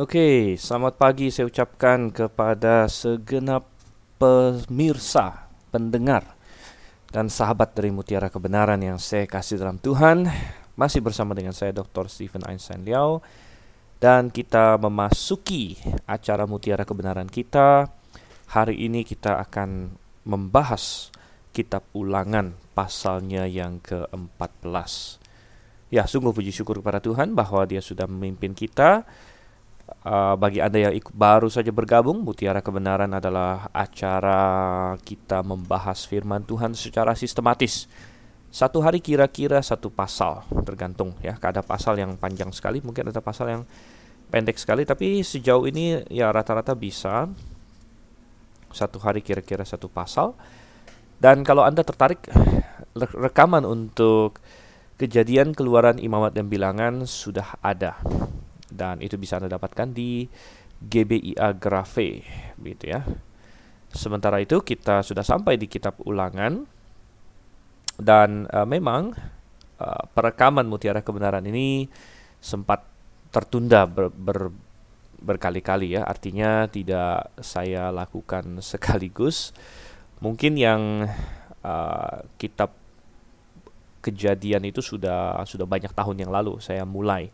Oke, selamat pagi saya ucapkan kepada segenap pemirsa, pendengar, dan sahabat dari Mutiara Kebenaran yang saya kasih dalam Tuhan. Masih bersama dengan saya Dr. Stephen Einstein Liao dan kita memasuki acara Mutiara Kebenaran kita. Hari ini kita akan membahas kitab Ulangan pasalnya yang ke-14. Ya, sungguh puji syukur kepada Tuhan bahwa Dia sudah memimpin kita Uh, bagi Anda yang ikut baru saja bergabung, Mutiara Kebenaran adalah acara kita membahas firman Tuhan secara sistematis. Satu hari kira-kira satu pasal, tergantung ya. Ada pasal yang panjang sekali, mungkin ada pasal yang pendek sekali, tapi sejauh ini ya rata-rata bisa satu hari kira-kira satu pasal. Dan kalau Anda tertarik rekaman untuk kejadian keluaran imamat dan bilangan sudah ada dan itu bisa Anda dapatkan di GBIA Grafe gitu ya. Sementara itu kita sudah sampai di kitab Ulangan dan uh, memang uh, perekaman Mutiara Kebenaran ini sempat tertunda ber, ber, berkali-kali ya. Artinya tidak saya lakukan sekaligus. Mungkin yang uh, kitab kejadian itu sudah sudah banyak tahun yang lalu saya mulai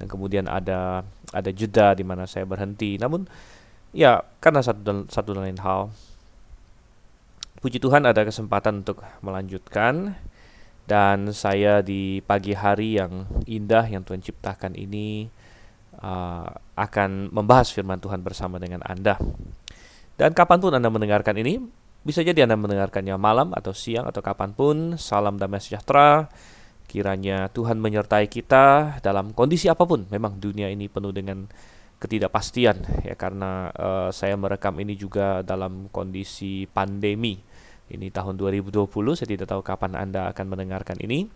dan kemudian ada ada jeda di mana saya berhenti. Namun ya karena satu dan satu dan lain hal, puji Tuhan ada kesempatan untuk melanjutkan dan saya di pagi hari yang indah yang Tuhan ciptakan ini uh, akan membahas firman Tuhan bersama dengan Anda. Dan kapan pun Anda mendengarkan ini, bisa jadi Anda mendengarkannya malam atau siang atau kapan pun, salam damai sejahtera Kiranya Tuhan menyertai kita dalam kondisi apa pun. Memang dunia ini penuh dengan ketidakpastian ya karena uh, saya merekam ini juga dalam kondisi pandemi. Ini tahun 2020, saya tidak tahu kapan Anda akan mendengarkan ini.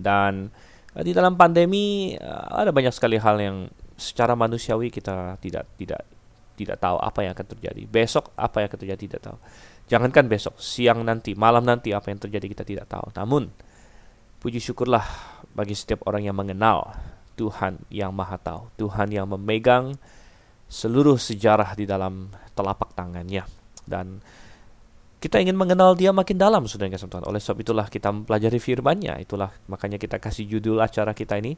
Dan uh, di dalam pandemi uh, ada banyak sekali hal yang secara manusiawi kita tidak tidak tidak tahu apa yang akan terjadi. Besok apa yang akan terjadi tidak tahu. Jangankan besok, siang nanti, malam nanti apa yang terjadi kita tidak tahu. Namun Puji syukurlah bagi setiap orang yang mengenal Tuhan yang Maha Tahu, Tuhan yang memegang seluruh sejarah di dalam telapak tangannya dan kita ingin mengenal dia makin dalam saudara yang Tuhan. Oleh sebab itulah kita mempelajari firman-Nya. Itulah makanya kita kasih judul acara kita ini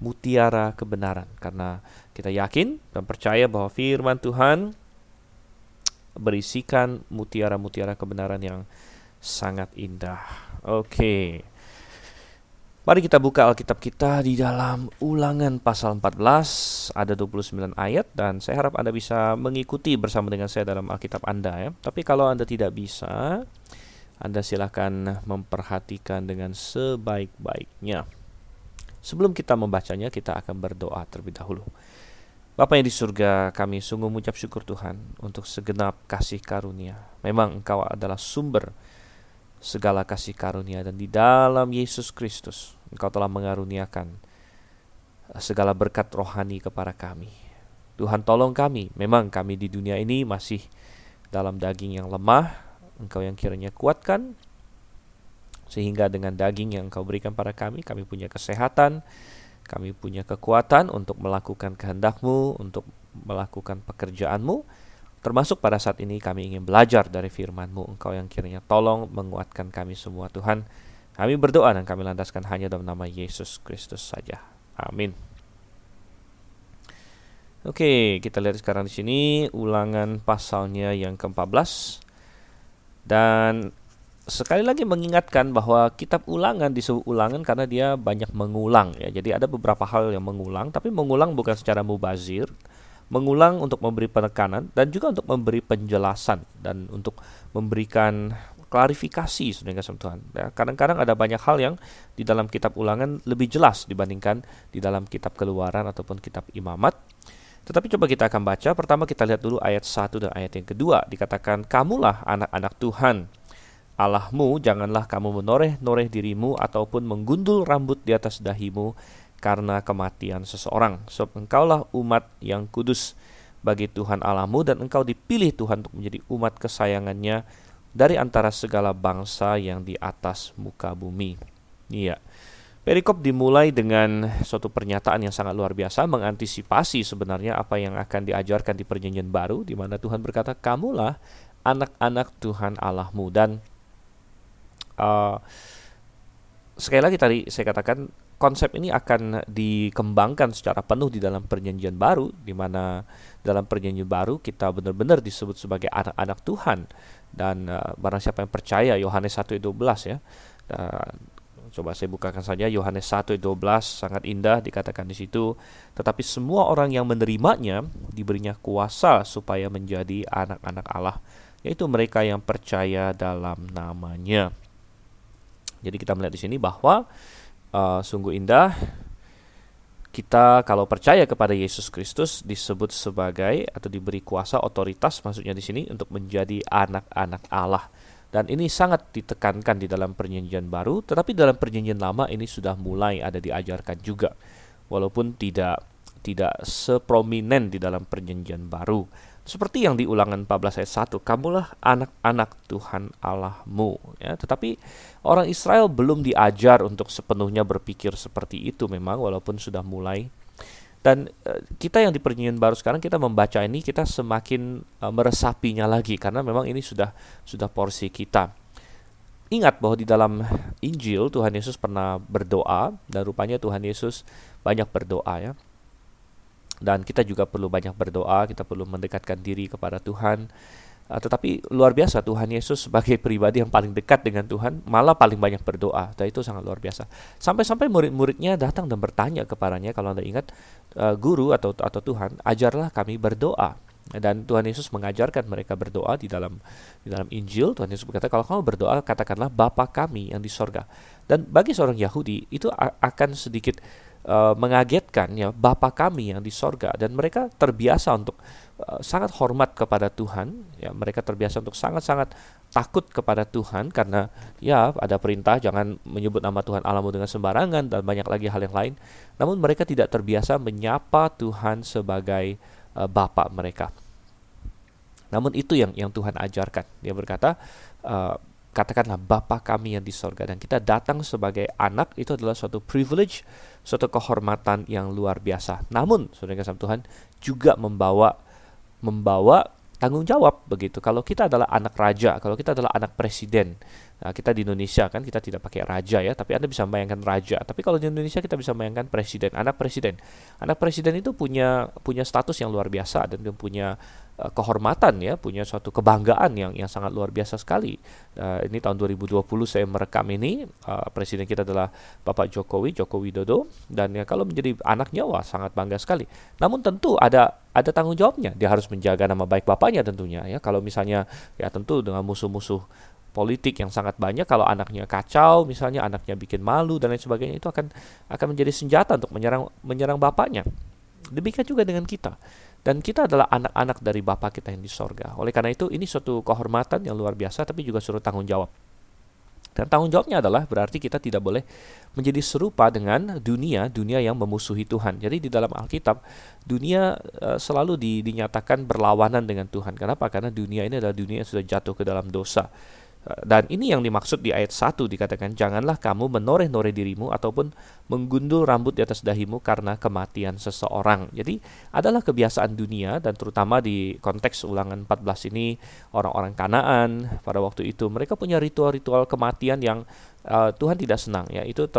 Mutiara Kebenaran karena kita yakin dan percaya bahwa firman Tuhan berisikan mutiara-mutiara kebenaran yang sangat indah. Oke. Okay. Mari kita buka Alkitab kita di dalam ulangan pasal 14 Ada 29 ayat dan saya harap Anda bisa mengikuti bersama dengan saya dalam Alkitab Anda ya. Tapi kalau Anda tidak bisa Anda silakan memperhatikan dengan sebaik-baiknya. Sebelum kita membacanya kita akan berdoa terlebih dahulu. Bapa yang di surga kami sungguh mengucap syukur Tuhan Untuk segenap kasih karunia. Memang Engkau adalah sumber segala kasih karunia. Dan di dalam Yesus Kristus Engkau telah mengaruniakan segala berkat rohani kepada kami. Tuhan tolong kami, memang kami di dunia ini masih dalam daging yang lemah, Engkau yang kiranya kuatkan. Sehingga dengan daging yang Engkau berikan pada kami, kami punya kesehatan, kami punya kekuatan untuk melakukan kehendak-Mu, untuk melakukan pekerjaan-Mu, Termasuk pada saat ini kami ingin belajar dari firman-Mu, Engkau yang kiranya tolong menguatkan kami semua Tuhan. Kami berdoa dan kami landaskan hanya dalam nama Yesus Kristus saja. Amin. Oke, kita lihat sekarang di sini ulangan pasalnya yang ke-14. Dan sekali lagi mengingatkan bahwa kitab ulangan disebut ulangan karena dia banyak mengulang ya. Jadi ada beberapa hal yang mengulang, tapi mengulang bukan secara mubazir, mengulang untuk memberi penekanan dan juga untuk memberi penjelasan dan untuk memberikan klarifikasi saudara kasih Tuhan. Ya, kadang-kadang ada banyak hal yang di dalam kitab ulangan lebih jelas dibandingkan di dalam kitab keluaran ataupun kitab imamat. Tetapi coba kita akan baca. Pertama kita lihat dulu ayat 1 dan ayat yang kedua. Dikatakan, Kamulah anak-anak Tuhan. Allahmu, janganlah kamu menoreh-noreh dirimu ataupun menggundul rambut di atas dahimu karena kematian seseorang. Sebab engkaulah umat yang kudus bagi Tuhan Allahmu dan engkau dipilih Tuhan untuk menjadi umat kesayangannya dari antara segala bangsa yang di atas muka bumi. Iya. Perikop dimulai dengan suatu pernyataan yang sangat luar biasa mengantisipasi sebenarnya apa yang akan diajarkan di perjanjian baru di mana Tuhan berkata kamulah anak-anak Tuhan Allahmu dan uh, sekali lagi tadi saya katakan konsep ini akan dikembangkan secara penuh di dalam perjanjian baru di mana dalam perjanjian baru kita benar-benar disebut sebagai anak-anak Tuhan dan uh, barang siapa yang percaya Yohanes 1:12 ya. Uh, coba saya bukakan saja Yohanes 1:12 sangat indah dikatakan di situ tetapi semua orang yang menerimanya diberinya kuasa supaya menjadi anak-anak Allah yaitu mereka yang percaya dalam namanya. Jadi kita melihat di sini bahwa uh, sungguh indah. Kita kalau percaya kepada Yesus Kristus disebut sebagai atau diberi kuasa otoritas maksudnya di sini untuk menjadi anak-anak Allah. Dan ini sangat ditekankan di dalam perjanjian baru, tetapi dalam perjanjian lama ini sudah mulai ada diajarkan juga. Walaupun tidak tidak seprominent di dalam perjanjian baru. Seperti yang di ulangan 14 ayat 1, kamulah anak-anak Tuhan Allahmu. Ya, tetapi orang Israel belum diajar untuk sepenuhnya berpikir seperti itu memang walaupun sudah mulai. Dan e, kita yang di perjanjian baru sekarang kita membaca ini kita semakin e, meresapinya lagi karena memang ini sudah sudah porsi kita. Ingat bahwa di dalam Injil Tuhan Yesus pernah berdoa dan rupanya Tuhan Yesus banyak berdoa ya dan kita juga perlu banyak berdoa, kita perlu mendekatkan diri kepada Tuhan. Uh, tetapi luar biasa Tuhan Yesus sebagai pribadi yang paling dekat dengan Tuhan malah paling banyak berdoa. Dan itu sangat luar biasa. Sampai-sampai murid-muridnya datang dan bertanya kepadanya kalau Anda ingat uh, guru atau atau Tuhan, ajarlah kami berdoa. Dan Tuhan Yesus mengajarkan mereka berdoa di dalam di dalam Injil. Tuhan Yesus berkata, kalau kamu berdoa, katakanlah Bapa kami yang di sorga. Dan bagi seorang Yahudi, itu akan sedikit uh, mengagetkan ya Bapa kami yang di sorga. Dan mereka terbiasa untuk uh, sangat hormat kepada Tuhan. Ya mereka terbiasa untuk sangat-sangat takut kepada Tuhan karena ya ada perintah jangan menyebut nama Tuhan Allahmu dengan sembarangan dan banyak lagi hal yang lain. Namun mereka tidak terbiasa menyapa Tuhan sebagai uh, Bapa mereka. Namun itu yang yang Tuhan ajarkan. Dia berkata uh, katakanlah Bapa kami yang di sorga dan kita datang sebagai anak itu adalah suatu privilege, suatu kehormatan yang luar biasa. Namun, saudara kasih Tuhan juga membawa membawa tanggung jawab begitu. Kalau kita adalah anak raja, kalau kita adalah anak presiden, nah kita di Indonesia kan kita tidak pakai raja ya, tapi Anda bisa membayangkan raja. Tapi kalau di Indonesia kita bisa membayangkan presiden, anak presiden. Anak presiden itu punya punya status yang luar biasa dan punya Eh, kehormatan ya, punya suatu kebanggaan yang yang sangat luar biasa sekali. Uh, ini tahun 2020 saya merekam ini, uh, presiden kita adalah Bapak Jokowi, Joko Widodo dan ya kalau menjadi anaknya wah sangat bangga sekali. Namun tentu ada ada tanggung jawabnya. Dia harus menjaga nama baik bapaknya tentunya ya. Kalau misalnya ya tentu dengan musuh-musuh politik yang sangat banyak kalau anaknya kacau misalnya anaknya bikin malu dan lain sebagainya itu akan akan menjadi senjata untuk menyerang menyerang bapaknya. Demikian juga dengan kita dan kita adalah anak-anak dari Bapa kita yang di sorga. Oleh karena itu, ini suatu kehormatan yang luar biasa, tapi juga suruh tanggung jawab. Dan tanggung jawabnya adalah berarti kita tidak boleh menjadi serupa dengan dunia, dunia yang memusuhi Tuhan. Jadi di dalam Alkitab, dunia uh, selalu di, dinyatakan berlawanan dengan Tuhan. Kenapa? Karena dunia ini adalah dunia yang sudah jatuh ke dalam dosa. Dan ini yang dimaksud di ayat 1 dikatakan janganlah kamu menoreh-noreh dirimu ataupun menggundul rambut di atas dahimu karena kematian seseorang. Jadi adalah kebiasaan dunia dan terutama di konteks ulangan 14 ini orang-orang Kanaan pada waktu itu mereka punya ritual-ritual kematian yang uh, Tuhan tidak senang ya. Itu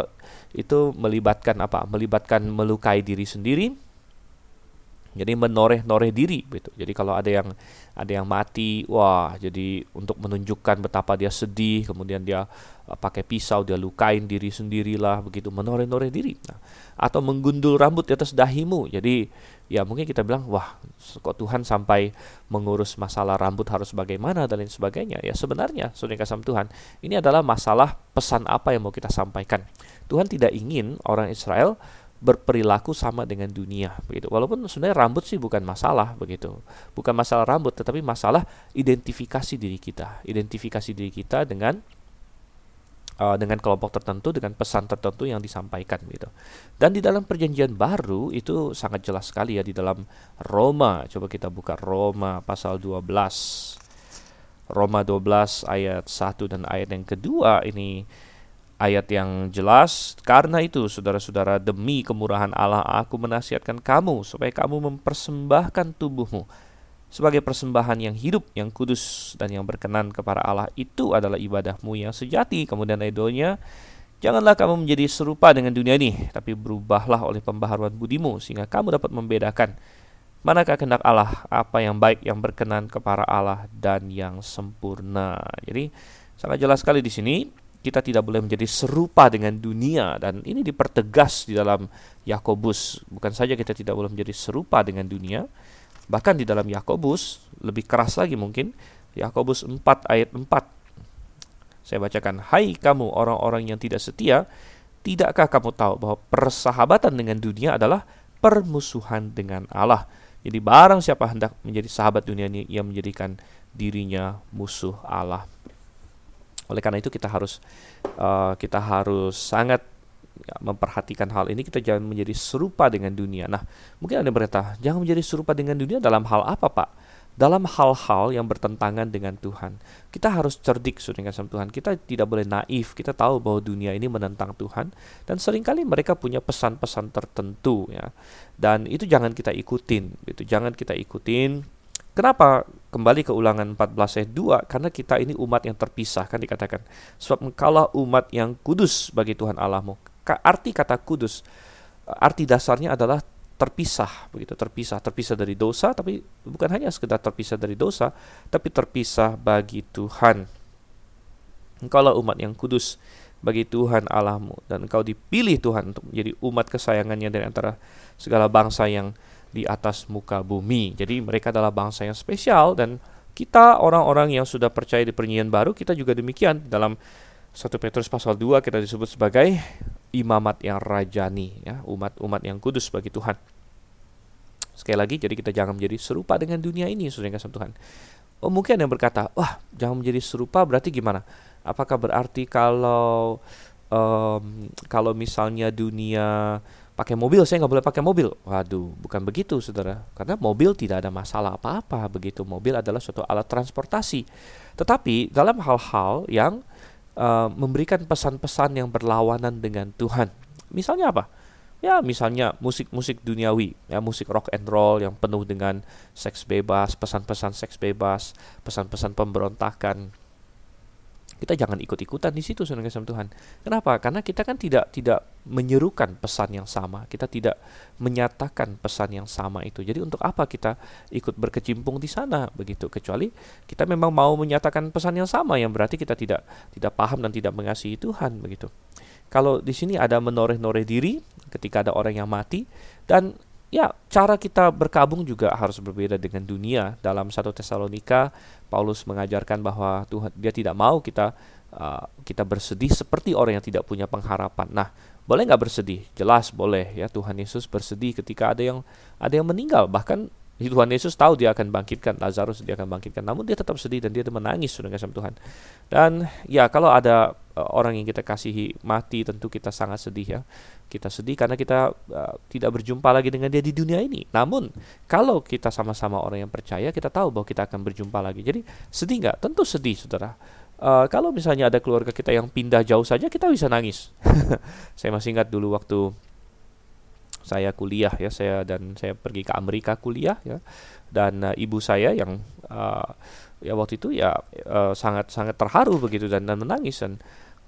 itu melibatkan apa? Melibatkan melukai diri sendiri jadi menoreh-noreh diri gitu. Jadi kalau ada yang ada yang mati, wah, jadi untuk menunjukkan betapa dia sedih, kemudian dia uh, pakai pisau dia lukain diri sendirilah begitu menoreh-noreh diri. Nah, atau menggundul rambut di atas dahimu. Jadi ya mungkin kita bilang, wah, kok Tuhan sampai mengurus masalah rambut harus bagaimana dan lain sebagainya. Ya sebenarnya, saudara kasam Tuhan, ini adalah masalah pesan apa yang mau kita sampaikan. Tuhan tidak ingin orang Israel berperilaku sama dengan dunia begitu. Walaupun sebenarnya rambut sih bukan masalah begitu. Bukan masalah rambut tetapi masalah identifikasi diri kita. Identifikasi diri kita dengan uh, dengan kelompok tertentu dengan pesan tertentu yang disampaikan gitu. Dan di dalam perjanjian baru itu sangat jelas sekali ya di dalam Roma. Coba kita buka Roma pasal 12. Roma 12 ayat 1 dan ayat yang kedua ini ayat yang jelas. Karena itu, saudara-saudara, demi kemurahan Allah, aku menasihatkan kamu supaya kamu mempersembahkan tubuhmu sebagai persembahan yang hidup, yang kudus, dan yang berkenan kepada Allah. Itu adalah ibadahmu yang sejati. Kemudian ayat Janganlah kamu menjadi serupa dengan dunia ini, tapi berubahlah oleh pembaharuan budimu, sehingga kamu dapat membedakan manakah kehendak Allah, apa yang baik, yang berkenan kepada Allah, dan yang sempurna. Jadi, sangat jelas sekali di sini, kita tidak boleh menjadi serupa dengan dunia dan ini dipertegas di dalam Yakobus. Bukan saja kita tidak boleh menjadi serupa dengan dunia, bahkan di dalam Yakobus lebih keras lagi mungkin Yakobus 4 ayat 4. Saya bacakan, "Hai kamu orang-orang yang tidak setia, tidakkah kamu tahu bahwa persahabatan dengan dunia adalah permusuhan dengan Allah?" Jadi barang siapa hendak menjadi sahabat dunia ini, ia menjadikan dirinya musuh Allah. Oleh karena itu kita harus uh, kita harus sangat ya, memperhatikan hal ini kita jangan menjadi serupa dengan dunia. Nah, mungkin yang berkata, jangan menjadi serupa dengan dunia dalam hal apa, Pak? Dalam hal-hal yang bertentangan dengan Tuhan. Kita harus cerdik dengan sama Tuhan. Kita tidak boleh naif. Kita tahu bahwa dunia ini menentang Tuhan dan sering kali mereka punya pesan-pesan tertentu ya. Dan itu jangan kita ikutin, itu jangan kita ikutin Kenapa kembali ke ulangan 14 ayat 2? Karena kita ini umat yang terpisah kan dikatakan. Sebab engkaulah umat yang kudus bagi Tuhan Allahmu. Arti kata kudus, arti dasarnya adalah terpisah begitu terpisah terpisah dari dosa tapi bukan hanya sekedar terpisah dari dosa tapi terpisah bagi Tuhan engkaulah umat yang kudus bagi Tuhan Allahmu dan engkau dipilih Tuhan untuk menjadi umat kesayangannya dari antara segala bangsa yang di atas muka bumi. Jadi mereka adalah bangsa yang spesial dan kita orang-orang yang sudah percaya di perjanjian baru kita juga demikian dalam 1 Petrus pasal 2 kita disebut sebagai imamat yang rajani ya, umat-umat yang kudus bagi Tuhan. Sekali lagi jadi kita jangan menjadi serupa dengan dunia ini Saudara kasih Tuhan. Oh mungkin yang berkata, "Wah, jangan menjadi serupa berarti gimana?" Apakah berarti kalau um, kalau misalnya dunia pakai mobil saya nggak boleh pakai mobil. Waduh bukan begitu saudara. Karena mobil tidak ada masalah apa-apa begitu. Mobil adalah suatu alat transportasi. Tetapi dalam hal-hal yang uh, memberikan pesan-pesan yang berlawanan dengan Tuhan. Misalnya apa? Ya misalnya musik-musik duniawi. Ya musik rock and roll yang penuh dengan seks bebas pesan-pesan seks bebas pesan-pesan pemberontakan kita jangan ikut-ikutan di situ saudara sama Tuhan. Kenapa? Karena kita kan tidak tidak menyerukan pesan yang sama. Kita tidak menyatakan pesan yang sama itu. Jadi untuk apa kita ikut berkecimpung di sana begitu? Kecuali kita memang mau menyatakan pesan yang sama yang berarti kita tidak tidak paham dan tidak mengasihi Tuhan begitu. Kalau di sini ada menoreh-noreh diri ketika ada orang yang mati dan ya cara kita berkabung juga harus berbeda dengan dunia. Dalam satu Tesalonika, Paulus mengajarkan bahwa Tuhan dia tidak mau kita uh, kita bersedih seperti orang yang tidak punya pengharapan. Nah, boleh nggak bersedih? Jelas boleh ya. Tuhan Yesus bersedih ketika ada yang ada yang meninggal. Bahkan Tuhan Yesus tahu dia akan bangkitkan Lazarus dia akan bangkitkan. Namun dia tetap sedih dan dia menangis sudah sama Tuhan. Dan ya kalau ada uh, orang yang kita kasihi mati tentu kita sangat sedih ya. Kita sedih karena kita uh, tidak berjumpa lagi dengan dia di dunia ini. Namun kalau kita sama-sama orang yang percaya kita tahu bahwa kita akan berjumpa lagi. Jadi sedih nggak? Tentu sedih saudara. Uh, kalau misalnya ada keluarga kita yang pindah jauh saja kita bisa nangis. saya masih ingat dulu waktu saya kuliah ya saya dan saya pergi ke Amerika kuliah ya. Dan uh, ibu saya yang uh, ya waktu itu ya uh, sangat sangat terharu begitu dan dan menangis dan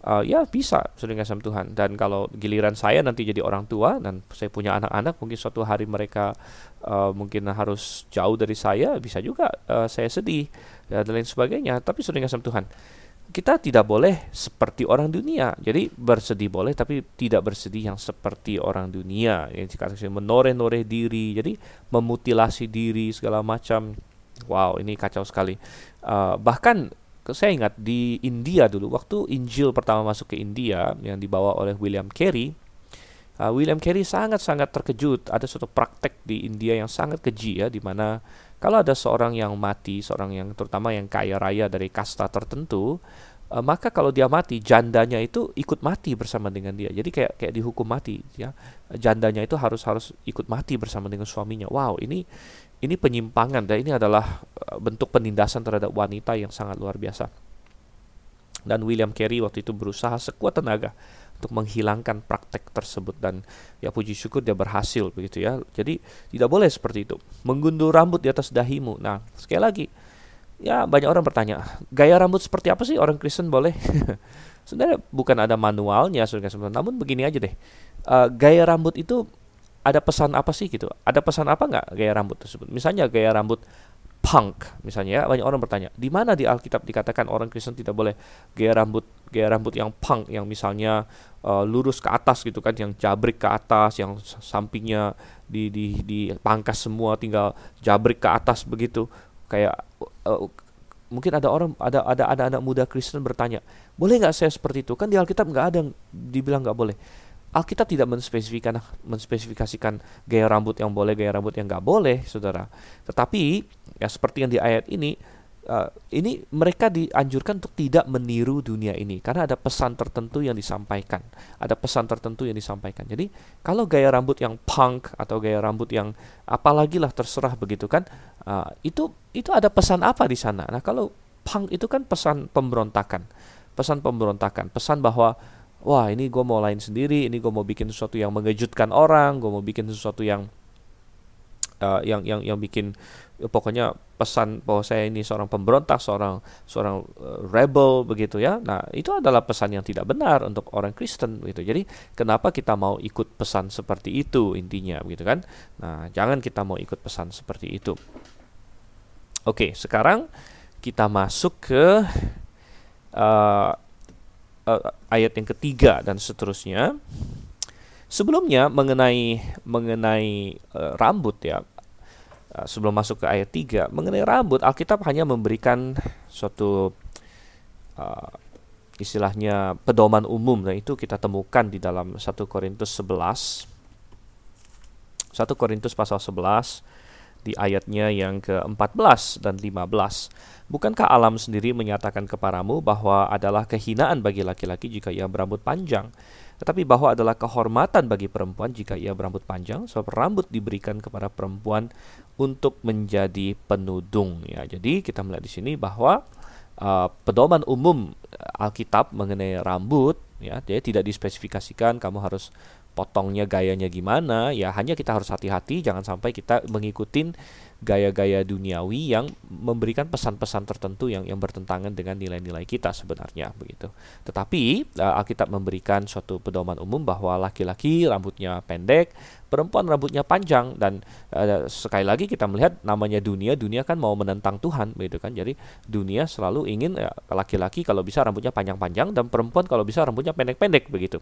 uh, ya bisa sering sama Tuhan. Dan kalau giliran saya nanti jadi orang tua dan saya punya anak-anak mungkin suatu hari mereka uh, mungkin harus jauh dari saya bisa juga uh, saya sedih dan lain sebagainya. Tapi sering sama Tuhan kita tidak boleh seperti orang dunia. Jadi bersedih boleh, tapi tidak bersedih yang seperti orang dunia. Yang dikatakan menoreh-noreh diri, jadi memutilasi diri segala macam. Wow, ini kacau sekali. Uh, bahkan saya ingat di India dulu, waktu Injil pertama masuk ke India yang dibawa oleh William Carey, uh, William Carey sangat-sangat terkejut ada suatu praktek di India yang sangat keji ya di mana kalau ada seorang yang mati, seorang yang terutama yang kaya raya dari kasta tertentu, uh, maka kalau dia mati, jandanya itu ikut mati bersama dengan dia. Jadi kayak kayak dihukum mati, ya. Jandanya itu harus harus ikut mati bersama dengan suaminya. Wow, ini ini penyimpangan dan ini adalah eh, bentuk penindasan terhadap wanita yang sangat luar biasa. Dan William Carey waktu itu berusaha sekuat tenaga untuk menghilangkan praktek tersebut dan ya puji syukur dia berhasil begitu ya. Jadi tidak boleh seperti itu. Menggundul rambut di atas dahimu. Nah, sekali lagi ya banyak orang bertanya, gaya rambut seperti apa sih orang Kristen boleh? Sebenarnya bukan ada manualnya sebenarnya, namun begini aja deh. Uh, gaya rambut itu ada pesan apa sih gitu? Ada pesan apa nggak gaya rambut tersebut? Misalnya gaya rambut punk misalnya ya banyak orang bertanya di mana di Alkitab dikatakan orang Kristen tidak boleh gaya rambut gaya rambut yang punk yang misalnya uh, lurus ke atas gitu kan yang jabrik ke atas yang sampingnya di di di pangkas semua tinggal jabrik ke atas begitu. Kayak uh, mungkin ada orang ada ada ada anak muda Kristen bertanya boleh nggak saya seperti itu? Kan di Alkitab nggak ada yang dibilang nggak boleh. Alkitab tidak menspesifikkan menspesifikasikan gaya rambut yang boleh gaya rambut yang nggak boleh saudara. Tetapi ya seperti yang di ayat ini Eh, ini mereka dianjurkan untuk tidak meniru dunia ini karena ada pesan tertentu yang disampaikan, ada pesan tertentu yang disampaikan. Jadi kalau gaya rambut yang punk atau gaya rambut yang apalagi lah terserah begitu kan, uh, itu itu ada pesan apa di sana? Nah kalau punk itu kan pesan pemberontakan, pesan pemberontakan, pesan bahwa wah ini gue mau lain sendiri, ini gue mau bikin sesuatu yang mengejutkan orang, gue mau bikin sesuatu yang uh, yang yang yang bikin eh, pokoknya pesan bahwa saya ini seorang pemberontak, seorang seorang uh, rebel begitu ya. Nah, itu adalah pesan yang tidak benar untuk orang Kristen gitu. Jadi, kenapa kita mau ikut pesan seperti itu intinya begitu kan? Nah, jangan kita mau ikut pesan seperti itu. Oke, sekarang kita masuk ke uh, uh, ayat yang ketiga dan seterusnya. Sebelumnya mengenai mengenai uh, rambut ya Eh, sebelum masuk ke ayat 3 mengenai rambut Alkitab hanya memberikan suatu uh, istilahnya pedoman umum. Dan itu kita temukan di dalam 1 Korintus 11 1 Korintus pasal 11 di ayatnya yang ke-14 dan 15 Bukankah alam sendiri menyatakan kepadamu bahwa adalah kehinaan bagi laki-laki jika ia berambut panjang? Tetapi bahwa adalah kehormatan bagi perempuan jika ia berambut panjang, sebab rambut diberikan kepada perempuan untuk menjadi penudung ya. Jadi kita melihat di sini bahwa uh, pedoman umum uh, Alkitab mengenai rambut ya, dia tidak dispesifikasikan kamu harus potongnya gayanya gimana ya hanya kita harus hati-hati jangan sampai kita mengikuti gaya-gaya duniawi yang memberikan pesan-pesan tertentu yang yang bertentangan dengan nilai-nilai kita sebenarnya begitu. Tetapi uh, Alkitab memberikan suatu pedoman umum bahwa laki-laki rambutnya pendek, perempuan rambutnya panjang dan uh, sekali lagi kita melihat namanya dunia dunia kan mau menentang Tuhan begitu kan? Jadi dunia selalu ingin eh, laki-laki ya, kalau bisa rambutnya panjang-panjang dan perempuan kalau bisa rambutnya pendek-pendek begitu.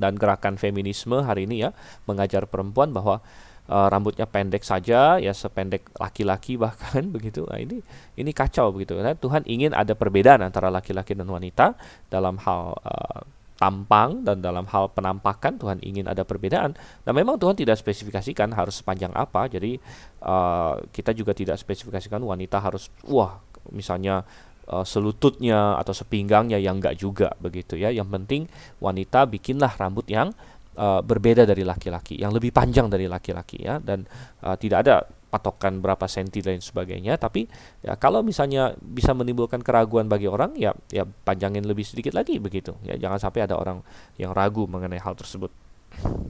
Dan gerakan feminisme hari ini ya mengajar perempuan bahwa uh, rambutnya pendek saja ya sependek laki-laki bahkan begitu. Nah, ini ini kacau begitu. Nah, Tuhan ingin ada perbedaan antara laki-laki dan wanita dalam hal uh, tampang dan dalam hal penampakan Tuhan ingin ada perbedaan. Nah memang Tuhan tidak spesifikasikan harus sepanjang apa. Jadi uh, kita juga tidak spesifikasikan wanita harus wah misalnya uh, selututnya atau sepinggangnya yang enggak juga begitu ya. Yang penting wanita bikinlah rambut yang uh, berbeda dari laki-laki, yang lebih panjang dari laki-laki ya dan uh, tidak ada patokan berapa senti dan sebagainya. Tapi ya kalau misalnya bisa menimbulkan keraguan bagi orang ya ya panjangin lebih sedikit lagi begitu. Ya jangan sampai ada orang yang ragu mengenai hal tersebut. Oke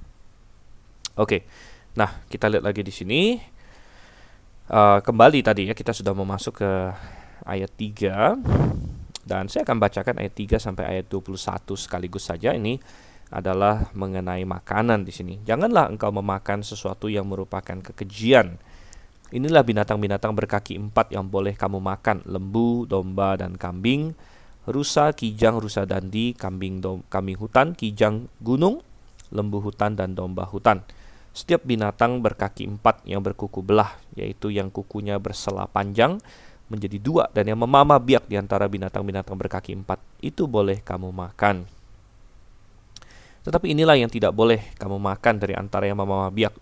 okay. nah kita lihat lagi di sini. Uh, kembali tadi ya kita sudah mau ke ayat 3 dan saya akan bacakan ayat 3 sampai ayat 21 sekaligus saja. Ini adalah mengenai makanan di sini. Janganlah engkau memakan sesuatu yang merupakan kekejian. Inilah binatang-binatang berkaki empat yang boleh kamu makan, lembu, domba, dan kambing, rusa, kijang, rusa dandi, kambing, dom, kambing hutan, kijang gunung, lembu hutan, dan domba hutan. Setiap binatang berkaki empat yang berkuku belah, yaitu yang kukunya bersela panjang, menjadi dua dan yang memamah biak di antara binatang-binatang berkaki empat itu boleh kamu makan. Tetapi inilah yang tidak boleh kamu makan dari antara yang memamah biak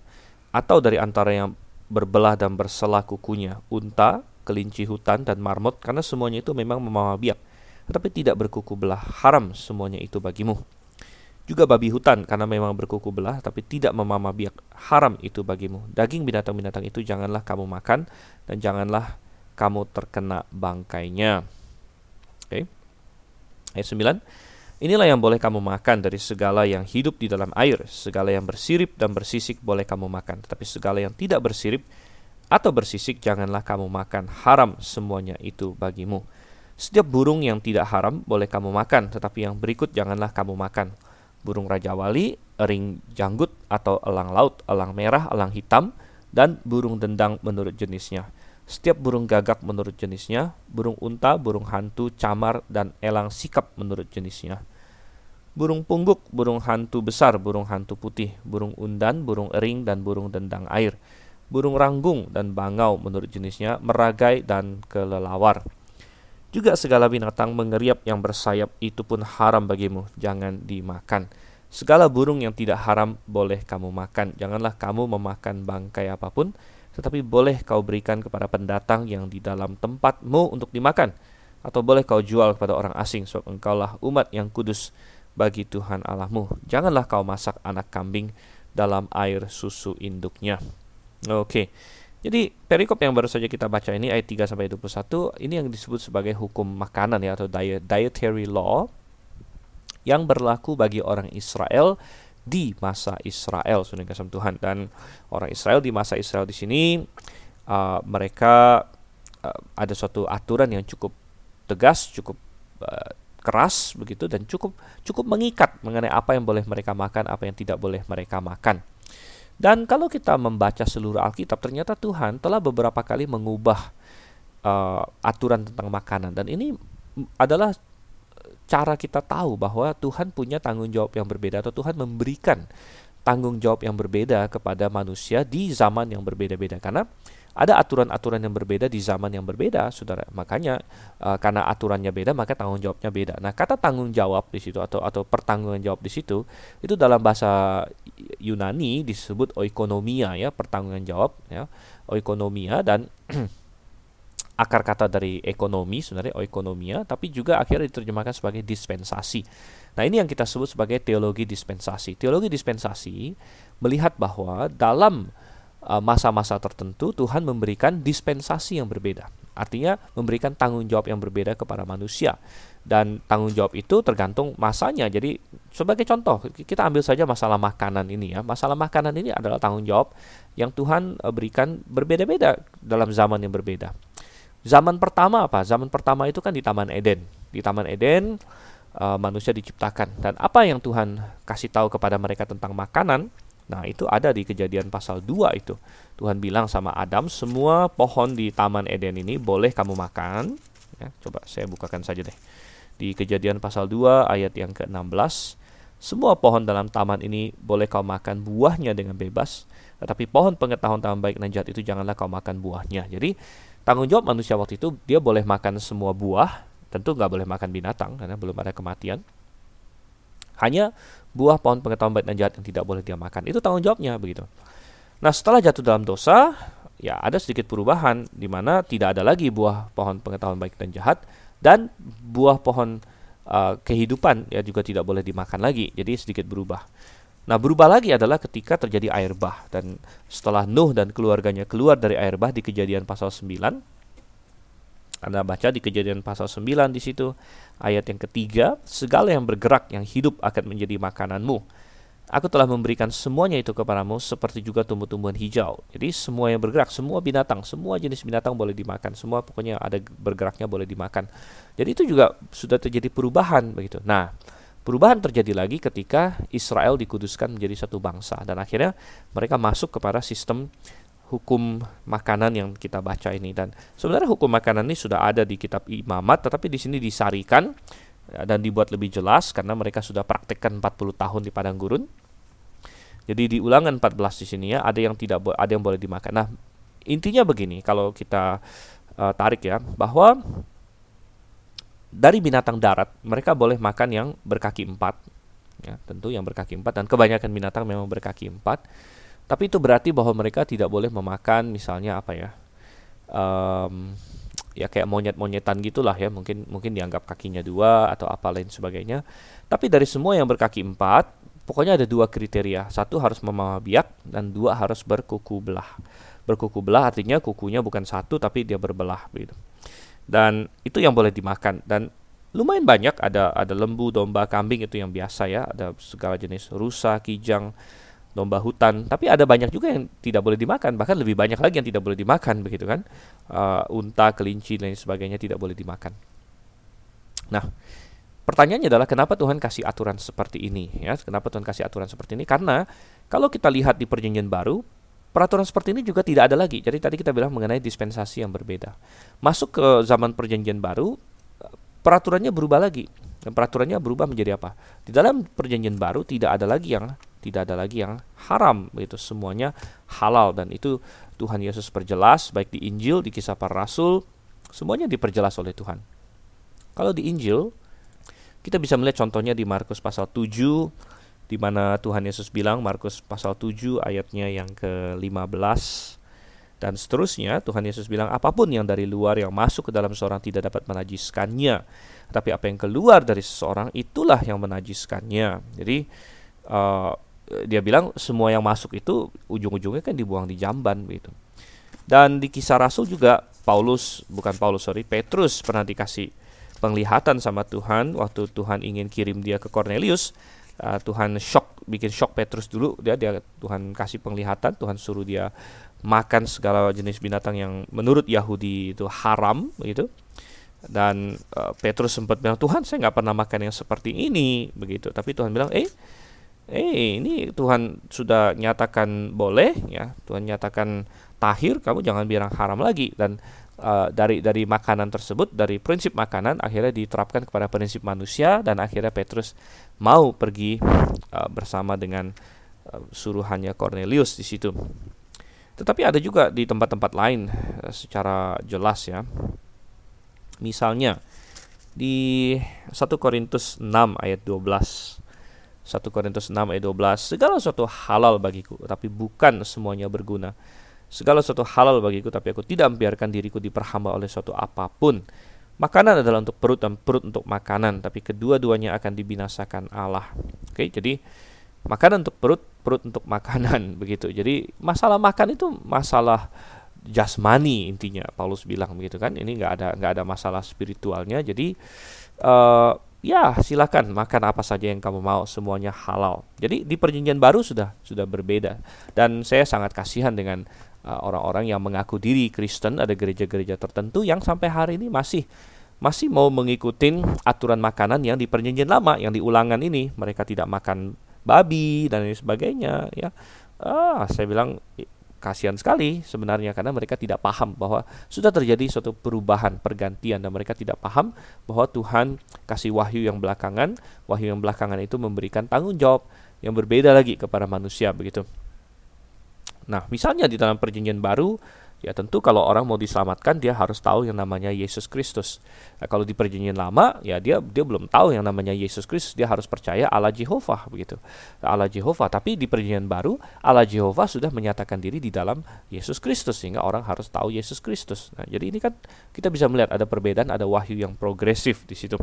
atau dari antara yang berbelah dan berselah kukunya, unta, kelinci hutan, dan marmut, karena semuanya itu memang membawa biak, tetapi tidak berkuku belah, haram semuanya itu bagimu. Juga babi hutan, karena memang berkuku belah, tapi tidak memama biak, haram itu bagimu. Daging binatang-binatang itu janganlah kamu makan, dan janganlah kamu terkena bangkainya. Oke. Okay. Ayat 9. Inilah yang boleh kamu makan dari segala yang hidup di dalam air, segala yang bersirip dan bersisik boleh kamu makan, tetapi segala yang tidak bersirip atau bersisik janganlah kamu makan, haram semuanya itu bagimu. Setiap burung yang tidak haram boleh kamu makan, tetapi yang berikut janganlah kamu makan. Burung raja wali, ering janggut atau elang laut, elang merah, elang hitam, dan burung dendang menurut jenisnya. Setiap burung gagak menurut jenisnya, burung unta, burung hantu, camar, dan elang sikap menurut jenisnya. Burung pungguk, burung hantu besar, burung hantu putih, burung undan, burung ering, dan burung dendang air. Burung ranggung dan bangau menurut jenisnya, meragai dan kelelawar juga segala binatang mengeriap yang bersayap itu pun haram bagimu, jangan dimakan. Segala burung yang tidak haram boleh kamu makan. Janganlah kamu memakan bangkai apa pun, tetapi boleh kau berikan kepada pendatang yang di dalam tempatmu untuk dimakan. Atau boleh kau jual kepada orang asing, sebab engkaulah umat yang kudus bagi Tuhan Allahmu. Janganlah kau masak anak kambing dalam air susu induknya. Oke. Jadi perikop yang baru saja kita baca ini ayat 3 sampai 21 ini yang disebut sebagai hukum makanan ya atau diet, dietary law yang berlaku bagi orang Israel di masa Israel sudah kasih Tuhan dan orang Israel di masa Israel di sini uh, mereka uh, ada suatu aturan yang cukup tegas cukup uh, keras begitu dan cukup cukup mengikat mengenai apa yang boleh mereka makan apa yang tidak boleh mereka makan dan kalau kita membaca seluruh Alkitab, ternyata Tuhan telah beberapa kali mengubah uh, aturan tentang makanan. Dan ini adalah cara kita tahu bahwa Tuhan punya tanggung jawab yang berbeda atau Tuhan memberikan tanggung jawab yang berbeda kepada manusia di zaman yang berbeda-beda. Karena ada aturan-aturan yang berbeda di zaman yang berbeda, saudara. Makanya uh, karena aturannya beda, maka tanggung jawabnya beda. Nah, kata tanggung jawab di situ atau atau pertanggungan jawab di situ itu dalam bahasa Yunani disebut oikonomia ya, pertanggungan jawab ya, oikonomia dan akar kata dari ekonomi sebenarnya oikonomia, tapi juga akhirnya diterjemahkan sebagai dispensasi. Nah, ini yang kita sebut sebagai teologi dispensasi. Teologi dispensasi melihat bahwa dalam masa-masa tertentu Tuhan memberikan dispensasi yang berbeda. Artinya memberikan tanggung jawab yang berbeda kepada manusia. Dan tanggung jawab itu tergantung masanya. Jadi sebagai contoh, kita ambil saja masalah makanan ini ya. Masalah makanan ini adalah tanggung jawab yang Tuhan eh, berikan berbeda-beda dalam zaman yang berbeda. Zaman pertama apa? Zaman pertama itu kan di Taman Eden. Di Taman Eden uh, manusia diciptakan dan apa yang Tuhan kasih tahu kepada mereka tentang makanan Nah, itu ada di kejadian pasal 2 itu. Tuhan bilang sama Adam, semua pohon di Taman Eden ini boleh kamu makan. Ya, coba saya bukakan saja deh. Di kejadian pasal 2 ayat yang ke-16, semua pohon dalam taman ini boleh kau makan buahnya dengan bebas, tetapi pohon pengetahuan taman baik dan jahat itu janganlah kau makan buahnya. Jadi, tanggung jawab manusia waktu itu, dia boleh makan semua buah, tentu nggak boleh makan binatang karena belum ada kematian. Hanya buah pohon pengetahuan baik dan jahat yang tidak boleh dia makan. Itu tanggung jawabnya begitu. Nah, setelah jatuh dalam dosa, ya ada sedikit perubahan di mana tidak ada lagi buah pohon pengetahuan baik dan jahat dan buah pohon uh, kehidupan ya juga tidak boleh dimakan lagi. Jadi sedikit berubah. Nah, berubah lagi adalah ketika terjadi air bah dan setelah Nuh dan keluarganya keluar dari air bah di Kejadian pasal 9 anda baca di kejadian pasal 9 di situ ayat yang ketiga, segala yang bergerak yang hidup akan menjadi makananmu. Aku telah memberikan semuanya itu kepadamu seperti juga tumbuh-tumbuhan hijau. Jadi semua yang bergerak, semua binatang, semua jenis binatang boleh dimakan, semua pokoknya ada bergeraknya boleh dimakan. Jadi itu juga sudah terjadi perubahan begitu. Nah, perubahan terjadi lagi ketika Israel dikuduskan menjadi satu bangsa dan akhirnya mereka masuk kepada sistem hukum makanan yang kita baca ini dan sebenarnya hukum makanan ini sudah ada di kitab Imamat tetapi di sini disarikan ya, dan dibuat lebih jelas karena mereka sudah praktekkan 40 tahun di padang gurun. Jadi di ulangan 14 di sini ya ada yang tidak ada yang boleh dimakan. Nah, intinya begini kalau kita uh, tarik ya bahwa dari binatang darat mereka boleh makan yang berkaki empat ya tentu yang berkaki empat dan kebanyakan binatang memang berkaki empat tapi itu berarti bahwa mereka tidak boleh memakan misalnya apa ya? Um, ya kayak monyet-monyetan gitulah ya mungkin mungkin dianggap kakinya dua atau apa lain sebagainya. Tapi dari semua yang berkaki empat pokoknya ada dua kriteria. Satu harus membawa biak dan dua harus berkuku belah. Berkuku belah artinya kukunya bukan satu tapi dia berbelah gitu dan itu yang boleh dimakan. Dan lumayan banyak ada ada lembu, domba, kambing itu yang biasa ya, ada segala jenis rusa, kijang, domba hutan. Tapi ada banyak juga yang tidak boleh dimakan, bahkan lebih banyak lagi yang tidak boleh dimakan begitu kan. Uh, unta, kelinci dan sebagainya tidak boleh dimakan. Nah, pertanyaannya adalah kenapa Tuhan kasih aturan seperti ini ya? Kenapa Tuhan kasih aturan seperti ini? Karena kalau kita lihat di perjanjian baru, peraturan seperti ini juga tidak ada lagi. Jadi tadi kita bilang mengenai dispensasi yang berbeda. Masuk ke zaman perjanjian baru, peraturannya berubah lagi. Dan peraturannya berubah menjadi apa? Di dalam perjanjian baru tidak ada lagi yang tidak ada lagi yang haram begitu semuanya halal dan itu Tuhan Yesus perjelas baik di Injil di kisah para rasul semuanya diperjelas oleh Tuhan. Kalau di Injil kita bisa melihat contohnya di Markus pasal 7 di mana Tuhan Yesus bilang Markus pasal 7 ayatnya yang ke-15 dan seterusnya, Tuhan Yesus bilang apa pun yang dari luar yang masuk ke dalam seorang tidak dapat menajiskannya. Tapi apa yang keluar dari seseorang itulah yang menajiskannya. Jadi uh, dia bilang semua yang masuk itu ujung-ujungnya kan dibuang di jamban begitu. Dan di kisah Rasul juga Paulus, bukan Paulus sorry, Petrus pernah dikasih penglihatan sama Tuhan waktu Tuhan ingin kirim dia ke Cornelius. Uh, Tuhan shock, bikin shock Petrus dulu dia dia Tuhan kasih penglihatan, Tuhan suruh dia makan segala jenis binatang yang menurut Yahudi itu haram begitu dan uh, Petrus sempat bilang Tuhan saya nggak pernah makan yang seperti ini begitu tapi Tuhan bilang eh eh ini Tuhan sudah nyatakan boleh ya Tuhan nyatakan tahir kamu jangan bilang haram lagi dan uh, dari dari makanan tersebut dari prinsip makanan akhirnya diterapkan kepada prinsip manusia dan akhirnya Petrus mau pergi uh, bersama dengan uh, suruhannya Cornelius di situ tetapi ada juga di tempat-tempat lain secara jelas ya. Misalnya di 1 Korintus 6 ayat 12. 1 Korintus 6 ayat 12. Segala sesuatu halal bagiku, tapi bukan semuanya berguna. Segala sesuatu halal bagiku, tapi aku tidak membiarkan diriku diperhamba oleh suatu apa pun. Makanan adalah untuk perut dan perut untuk makanan, tapi kedua-duanya akan dibinasakan Allah. Oke, jadi makanan untuk perut, perut untuk makanan begitu. Jadi masalah makan itu masalah jasmani intinya Paulus bilang begitu kan. Ini nggak ada nggak ada masalah spiritualnya. Jadi uh, ya silakan makan apa saja yang kamu mau semuanya halal. Jadi di perjanjian baru sudah sudah berbeda. Dan saya sangat kasihan dengan eh, orang-orang uh, yang mengaku diri Kristen. Ada gereja-gereja tertentu yang sampai hari ini masih masih mau mengikuti aturan makanan yang di perjanjian lama yang diulangan ini. Mereka tidak makan babi dan lain sebagainya ya. Ah saya bilang kasihan sekali sebenarnya karena mereka tidak paham bahwa sudah terjadi suatu perubahan pergantian dan mereka tidak paham bahwa Tuhan kasih wahyu yang belakangan. Wahyu yang belakangan itu memberikan tanggung jawab yang berbeda lagi kepada manusia begitu. Nah misalnya di dalam perjanjian baru Ya tentu kalau orang mau diselamatkan dia harus tahu yang namanya Yesus Kristus. Nah, kalau di perjanjian lama ya dia dia belum tahu yang namanya Yesus Kristus, dia harus percaya Allah Jehovah begitu. Allah Jehovah, tapi di perjanjian baru Allah Jehovah sudah menyatakan diri di dalam Yesus Kristus sehingga orang harus tahu Yesus Kristus. Nah, jadi ini kan kita bisa melihat ada perbedaan, ada wahyu yang progresif di situ.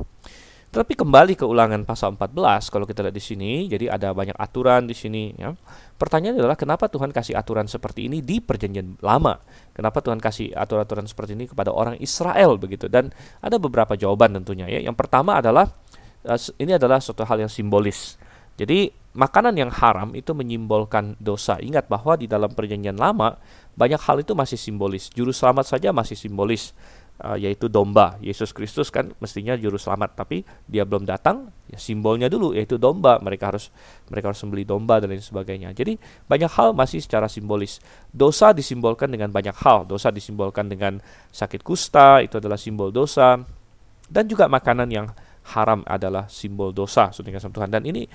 Tapi kembali ke ulangan pasal 14 kalau kita lihat di sini, jadi ada banyak aturan di sini ya. Pertanyaannya adalah kenapa Tuhan kasih aturan seperti ini di perjanjian lama? Kenapa Tuhan kasih aturan-aturan seperti ini kepada orang Israel begitu? Dan ada beberapa jawaban tentunya ya. Yang pertama adalah eh, ini adalah suatu hal yang simbolis. Jadi makanan yang haram itu menyimbolkan dosa. Ingat bahwa di dalam perjanjian lama banyak hal itu masih simbolis. Juru selamat saja masih simbolis uh, yaitu domba. Yesus Kristus kan mestinya juru selamat, tapi dia belum datang, ya simbolnya dulu yaitu domba. Mereka harus mereka harus membeli domba dan lain sebagainya. Jadi banyak hal masih secara simbolis. Dosa disimbolkan dengan banyak hal. Dosa disimbolkan dengan sakit kusta, itu adalah simbol dosa. Dan juga makanan yang haram adalah simbol dosa, saudara Tuhan. Dan ini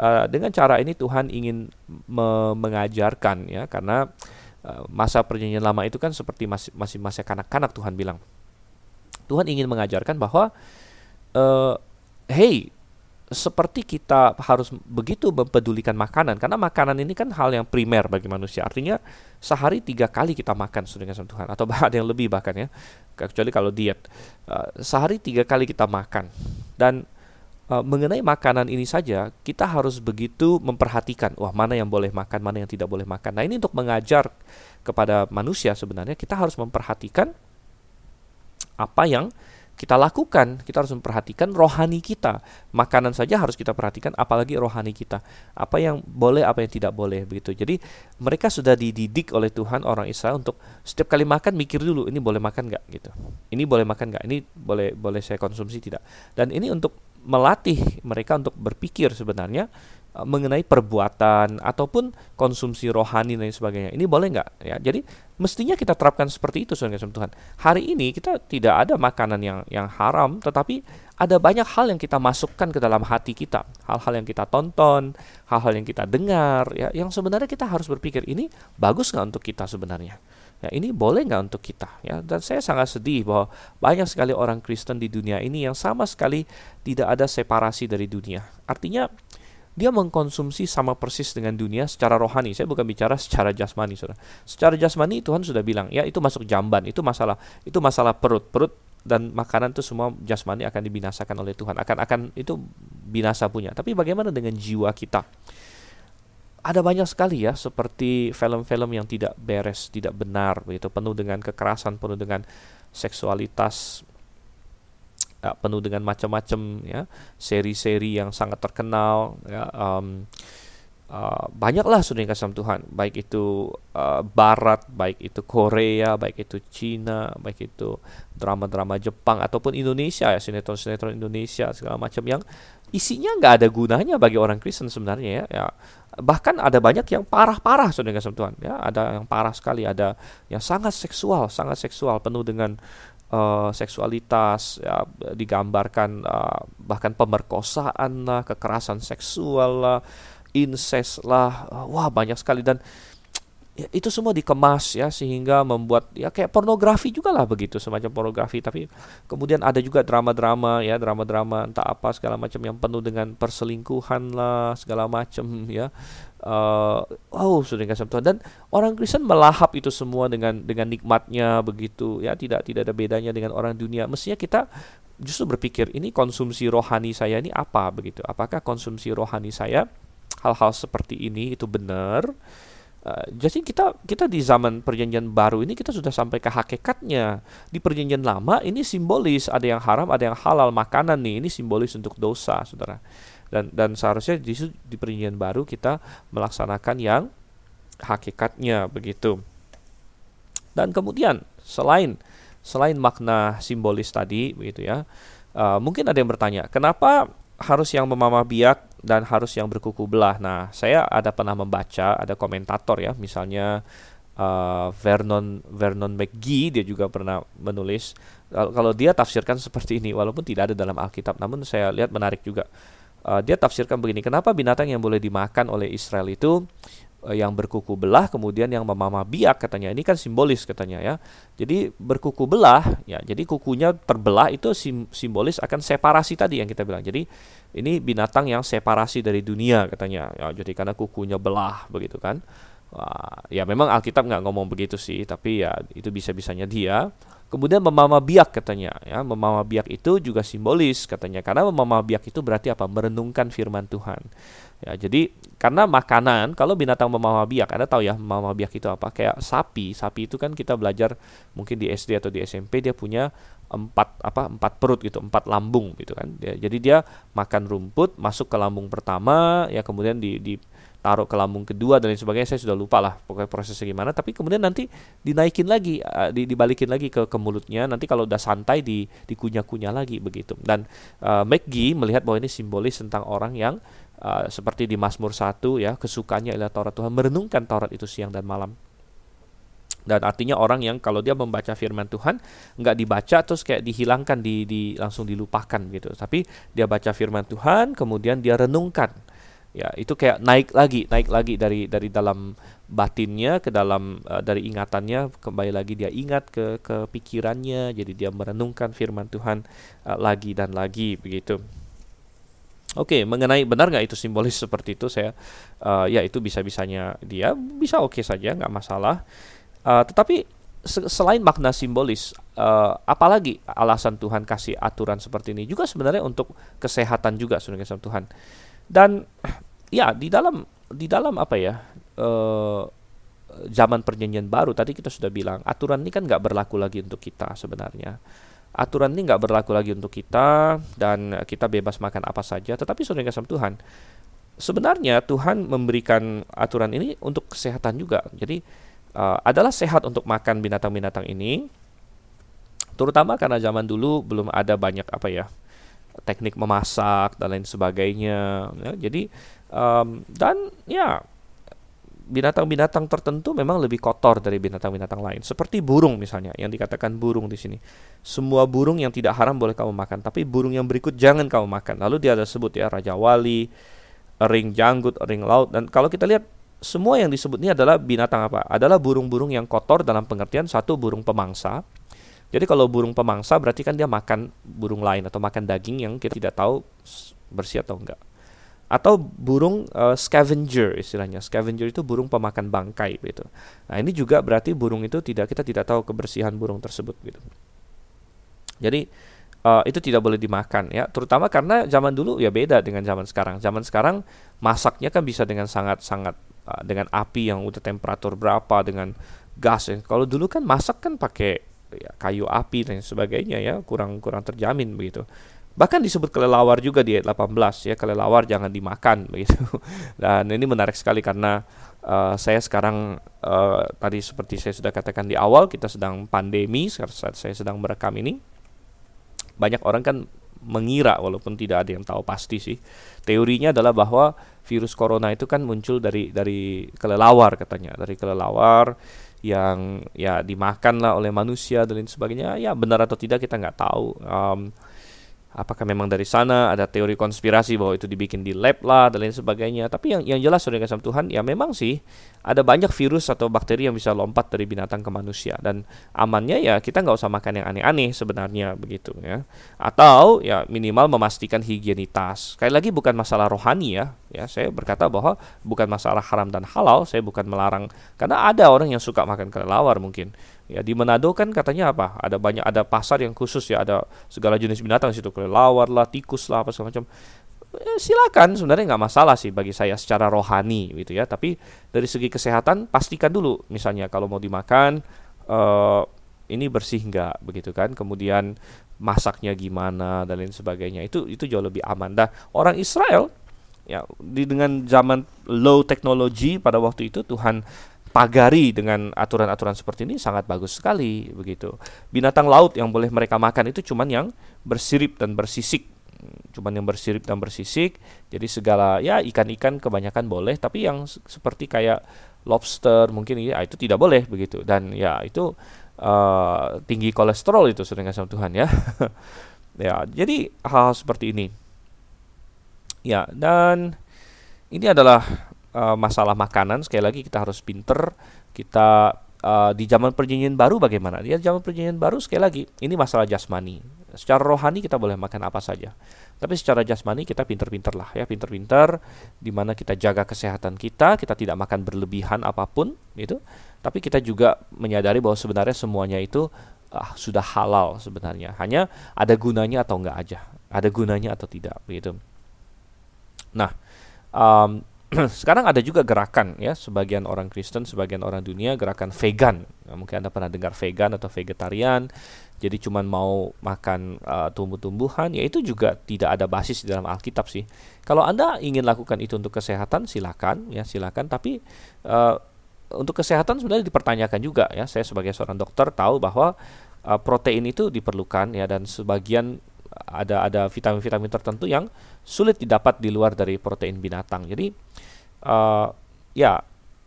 uh, dengan cara ini Tuhan ingin me mengajarkan ya, karena uh, masa perjanjian lama itu kan seperti masih masih masa kanak-kanak Tuhan bilang Tuhan ingin mengajarkan bahwa uh, hey seperti kita harus begitu mempedulikan makanan karena makanan ini kan hal yang primer bagi manusia. Artinya sehari tiga kali kita makan dengan sama Tuhan atau bahkan yang lebih bahkan ya kecuali kalau diet. Uh, sehari tiga kali kita makan. Dan uh, mengenai makanan ini saja kita harus begitu memperhatikan wah mana yang boleh makan mana yang tidak boleh makan. Nah ini untuk mengajar kepada manusia sebenarnya kita harus memperhatikan apa yang kita lakukan, kita harus memperhatikan rohani kita. Makanan saja harus kita perhatikan, apalagi rohani kita. Apa yang boleh, apa yang tidak boleh begitu. Jadi mereka sudah dididik oleh Tuhan orang Israel untuk setiap kali makan mikir dulu, ini boleh makan nggak gitu. Ini boleh makan nggak? Ini boleh boleh saya konsumsi tidak. Dan ini untuk melatih mereka untuk berpikir sebenarnya mengenai perbuatan ataupun konsumsi rohani dan sebagainya. Ini boleh nggak? Ya, jadi mestinya kita terapkan seperti itu, saudara Tuhan. Hari ini kita tidak ada makanan yang yang haram, tetapi ada banyak hal yang kita masukkan ke dalam hati kita, hal-hal yang kita tonton, hal-hal yang kita dengar, ya, yang sebenarnya kita harus berpikir ini bagus nggak untuk kita sebenarnya. Ya, ini boleh nggak untuk kita? Ya, dan saya sangat sedih bahwa banyak sekali orang Kristen di dunia ini yang sama sekali tidak ada separasi dari dunia. Artinya dia mengkonsumsi sama persis dengan dunia secara rohani. Saya bukan bicara secara jasmani, Saudara. Secara jasmani Tuhan sudah bilang, ya itu masuk jamban, itu masalah itu masalah perut. Perut dan makanan itu semua jasmani akan dibinasakan oleh Tuhan. Akan akan itu binasa punya. Tapi bagaimana dengan jiwa kita? Ada banyak sekali ya seperti film-film yang tidak beres, tidak benar begitu, penuh dengan kekerasan, penuh dengan seksualitas ya, penuh dengan macam-macam ya. Seri-seri yang sangat terkenal ya um, uh, banyaklah sudah kasih Tuhan. Baik itu uh, Barat baik itu Korea baik itu Cina baik itu drama-drama Jepang ataupun Indonesia ya sinetron-sinetron Indonesia segala macam yang isinya nggak ada gunanya bagi orang Kristen sebenarnya ya, ya. Bahkan ada banyak yang parah-parah sudah kasih Tuhan ya. Ada yang parah sekali ada yang sangat seksual sangat seksual penuh dengan uh, seksualitas ya digambarkan uh, bahkan pemerkosaan lah kekerasan seksual lah incest lah wah banyak sekali. Dan ya, itu semua dikemas ya sehingga membuat ya kayak pornografi juga lah begitu semacam pornografi. Tapi kemudian ada juga drama-drama ya drama-drama entah apa segala macam yang penuh dengan perselingkuhan lah segala macam ya. Uh, oh sudah dikasih Tuhan dan orang Kristen melahap itu semua dengan dengan nikmatnya begitu ya. Tidak tidak ada bedanya dengan orang dunia. Mestinya kita justru berpikir ini konsumsi rohani saya ini apa? begitu. Apakah konsumsi rohani saya hal-hal seperti ini? Itu benar Uh, jadi kita kita di zaman perjanjian baru ini kita sudah sampai ke hakikatnya. Di perjanjian lama ini simbolis, ada yang haram, ada yang halal makanan nih. Ini simbolis untuk dosa, Saudara dan dan seharusnya di di perjanjian baru kita melaksanakan yang hakikatnya begitu. Dan kemudian selain selain makna simbolis tadi begitu ya, uh, mungkin ada yang bertanya, kenapa harus yang memamah biak dan harus yang berkuku belah? Nah, saya ada pernah membaca ada komentator ya, misalnya uh, Vernon Vernon McGee dia juga pernah menulis kalau dia tafsirkan seperti ini walaupun tidak ada dalam Alkitab, namun saya lihat menarik juga uh, dia tafsirkan begini, kenapa binatang yang boleh dimakan oleh Israel itu yang berkuku belah kemudian yang memamah biak katanya. Ini kan simbolis katanya ya. Jadi berkuku belah ya. Jadi kukunya terbelah itu sim simbolis akan separasi tadi yang kita bilang. Jadi ini binatang yang separasi dari dunia katanya. Ya, jadi karena kukunya belah begitu kan. Wah, ya memang Alkitab nggak ngomong begitu sih, tapi ya itu bisa-bisanya dia. Kemudian memama biak katanya, ya memama biak itu juga simbolis katanya, karena memama biak itu berarti apa? Merenungkan firman Tuhan. Ya, jadi karena makanan, kalau binatang memama biak, Anda tahu ya memama biak itu apa? Kayak sapi, sapi itu kan kita belajar mungkin di SD atau di SMP dia punya empat apa empat perut gitu, empat lambung gitu kan. Dia, jadi dia makan rumput, masuk ke lambung pertama, ya kemudian di, di taruh ke lambung kedua dan lain sebagainya. Saya sudah lupa lah pokoknya prosesnya gimana. Tapi kemudian nanti dinaikin lagi uh, dibalikin lagi ke, ke mulutnya. Nanti kalau udah santai di dikunyah-kunyah lagi begitu. Dan uh, McGee melihat bahwa ini simbolis tentang orang yang uh, seperti di Mazmur 1 ya kesukaannya adalah Taurat. Tuhan merenungkan Taurat itu siang dan malam. Dan artinya orang yang kalau dia membaca firman Tuhan nggak dibaca terus kayak dihilangkan di, di langsung dilupakan gitu. Tapi dia baca firman Tuhan kemudian dia renungkan. Ya itu kayak naik lagi naik lagi dari dari dalam batinnya ke dalam uh, dari ingatannya kembali lagi dia ingat ke ke pikirannya jadi dia merenungkan firman Tuhan uh, lagi dan lagi begitu Oke, okay, mengenai benar nggak itu simbolis seperti itu saya uh, ya itu bisa bisanya dia bisa oke okay saja nggak masalah. Uh, tetapi se selain makna simbolis, uh, apalagi alasan Tuhan kasih aturan seperti ini juga sebenarnya untuk kesehatan juga sebenarnya Tuhan. Dan ya di dalam di dalam apa ya uh, zaman perjanjian baru tadi kita sudah bilang aturan ini kan nggak berlaku lagi untuk kita sebenarnya aturan ini nggak berlaku lagi untuk kita dan kita bebas makan apa saja. Tetapi saudara kasih Tuhan, sebenarnya Tuhan memberikan aturan ini untuk kesehatan juga. Jadi uh, adalah sehat untuk makan binatang-binatang ini, terutama karena zaman dulu belum ada banyak apa ya teknik memasak dan lain sebagainya. Ya, jadi um, dan ya binatang-binatang tertentu memang lebih kotor dari binatang-binatang lain. Seperti burung misalnya, yang dikatakan burung di sini. Semua burung yang tidak haram boleh kamu makan, tapi burung yang berikut jangan kamu makan. Lalu dia ada sebut ya raja wali, ring janggut, ring laut dan kalau kita lihat semua yang disebut ini adalah binatang apa? Adalah burung-burung yang kotor dalam pengertian satu burung pemangsa. Jadi kalau burung pemangsa berarti kan dia makan burung lain atau makan daging yang kita tidak tahu bersih atau enggak atau burung uh, scavenger istilahnya. Scavenger itu burung pemakan bangkai gitu. Nah, ini juga berarti burung itu tidak kita tidak tahu kebersihan burung tersebut gitu. Jadi uh, itu tidak boleh dimakan ya, terutama karena zaman dulu ya beda dengan zaman sekarang. Zaman sekarang masaknya kan bisa dengan sangat-sangat uh, dengan api yang udah temperatur berapa dengan gas ya. Kalau dulu kan masak kan pakai ya, kayu api dan sebagainya ya, kurang kurang terjamin begitu. Bahkan disebut kelelawar juga di ayat 18 ya, kelelawar jangan dimakan begitu. Dan ini menarik sekali karena uh, saya sekarang uh, tadi seperti saya sudah katakan di awal kita sedang pandemi saat saya sedang merekam ini. Banyak orang kan mengira walaupun tidak ada yang tahu pasti sih. Teorinya adalah bahwa virus corona itu kan muncul dari dari kelelawar katanya, dari kelelawar yang ya dimakan lah oleh manusia dan lain sebagainya. Ya benar atau tidak kita nggak tahu. Um, apakah memang dari sana ada teori konspirasi bahwa itu dibikin di lab lah dan lain sebagainya. Tapi yang yang jelas saudara kasih Tuhan ya memang sih ada banyak virus atau bakteri yang bisa lompat dari binatang ke manusia. Dan amannya ya kita nggak usah makan yang aneh-aneh sebenarnya begitu ya. Atau ya minimal memastikan higienitas. Sekali lagi bukan masalah rohani ya. Ya saya berkata bahwa bukan masalah haram dan halal saya bukan melarang. Karena ada orang yang suka makan kelelawar mungkin Ya di Manado kan katanya apa? Ada banyak ada pasar yang khusus ya, ada segala jenis binatang situ, kelelawar lah, tikus lah, apa segala macam. Eh, silakan sebenarnya nggak masalah sih bagi saya secara rohani gitu ya. Tapi dari segi kesehatan pastikan dulu, misalnya kalau mau dimakan uh, ini bersih nggak begitu kan? Kemudian masaknya gimana dan lain sebagainya itu itu jauh lebih aman. Dah orang Israel ya di dengan zaman low technology pada waktu itu Tuhan pagari dengan aturan-aturan seperti ini sangat bagus sekali begitu. Binatang laut yang boleh mereka makan itu cuman yang bersirip dan bersisik. Cuman yang bersirip dan bersisik. Jadi segala ya ikan-ikan kebanyakan boleh, tapi yang seperti kayak lobster mungkin ya itu tidak boleh begitu. Dan ya itu uh, tinggi kolesterol itu sering sama Tuhan ya. ya, jadi hal, hal seperti ini. Ya, dan ini adalah uh, masalah makanan sekali lagi kita harus pinter. Kita uh, di zaman perjanjian baru bagaimana? Di zaman perjanjian baru sekali lagi ini masalah jasmani. Secara rohani kita boleh makan apa saja. Tapi secara jasmani kita pinter-pinter lah ya pinter-pinter di mana kita jaga kesehatan kita kita tidak makan berlebihan apa pun itu tapi kita juga menyadari bahwa sebenarnya semuanya itu uh, sudah halal sebenarnya. Hanya ada gunanya atau enggak aja ada gunanya atau tidak begitu nah um, sekarang ada juga gerakan ya sebagian orang Kristen, sebagian orang dunia gerakan vegan. Nah, mungkin Anda pernah dengar vegan atau vegetarian. Jadi cuma mau makan uh, tumbuh-tumbuhan, ya itu juga tidak ada basis di dalam Alkitab sih. Kalau Anda ingin lakukan itu untuk kesehatan, silakan ya silakan. Tapi uh, untuk kesehatan sebenarnya dipertanyakan juga ya. Saya sebagai seorang dokter tahu bahwa uh, protein itu diperlukan ya dan sebagian ada ada vitamin-vitamin tertentu yang sulit didapat di luar dari protein binatang. Jadi uh, ya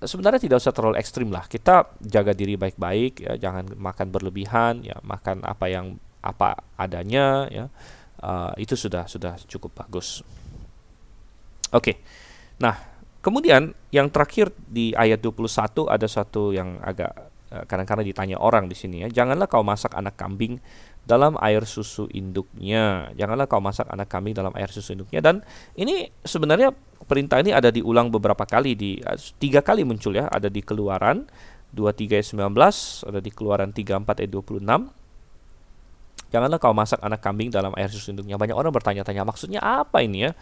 sebenarnya tidak usah terlalu ekstrim lah. Kita jaga diri baik-baik ya, jangan makan berlebihan ya, makan apa yang apa adanya ya. Uh, itu sudah sudah cukup bagus. Oke. Okay. Nah, kemudian yang terakhir di ayat 21 ada satu yang agak eh, kadang-kadang ditanya orang di sini ya. Janganlah kau masak anak kambing dalam air susu induknya. Janganlah kau masak anak kambing dalam air susu induknya. Dan ini sebenarnya perintah ini ada diulang beberapa kali di tiga kali muncul ya. Ada di Keluaran 23 ayat 19, ada di Keluaran 34 ayat 26. Janganlah kau masak anak kambing dalam air susu induknya. Banyak orang bertanya-tanya maksudnya apa ini ya?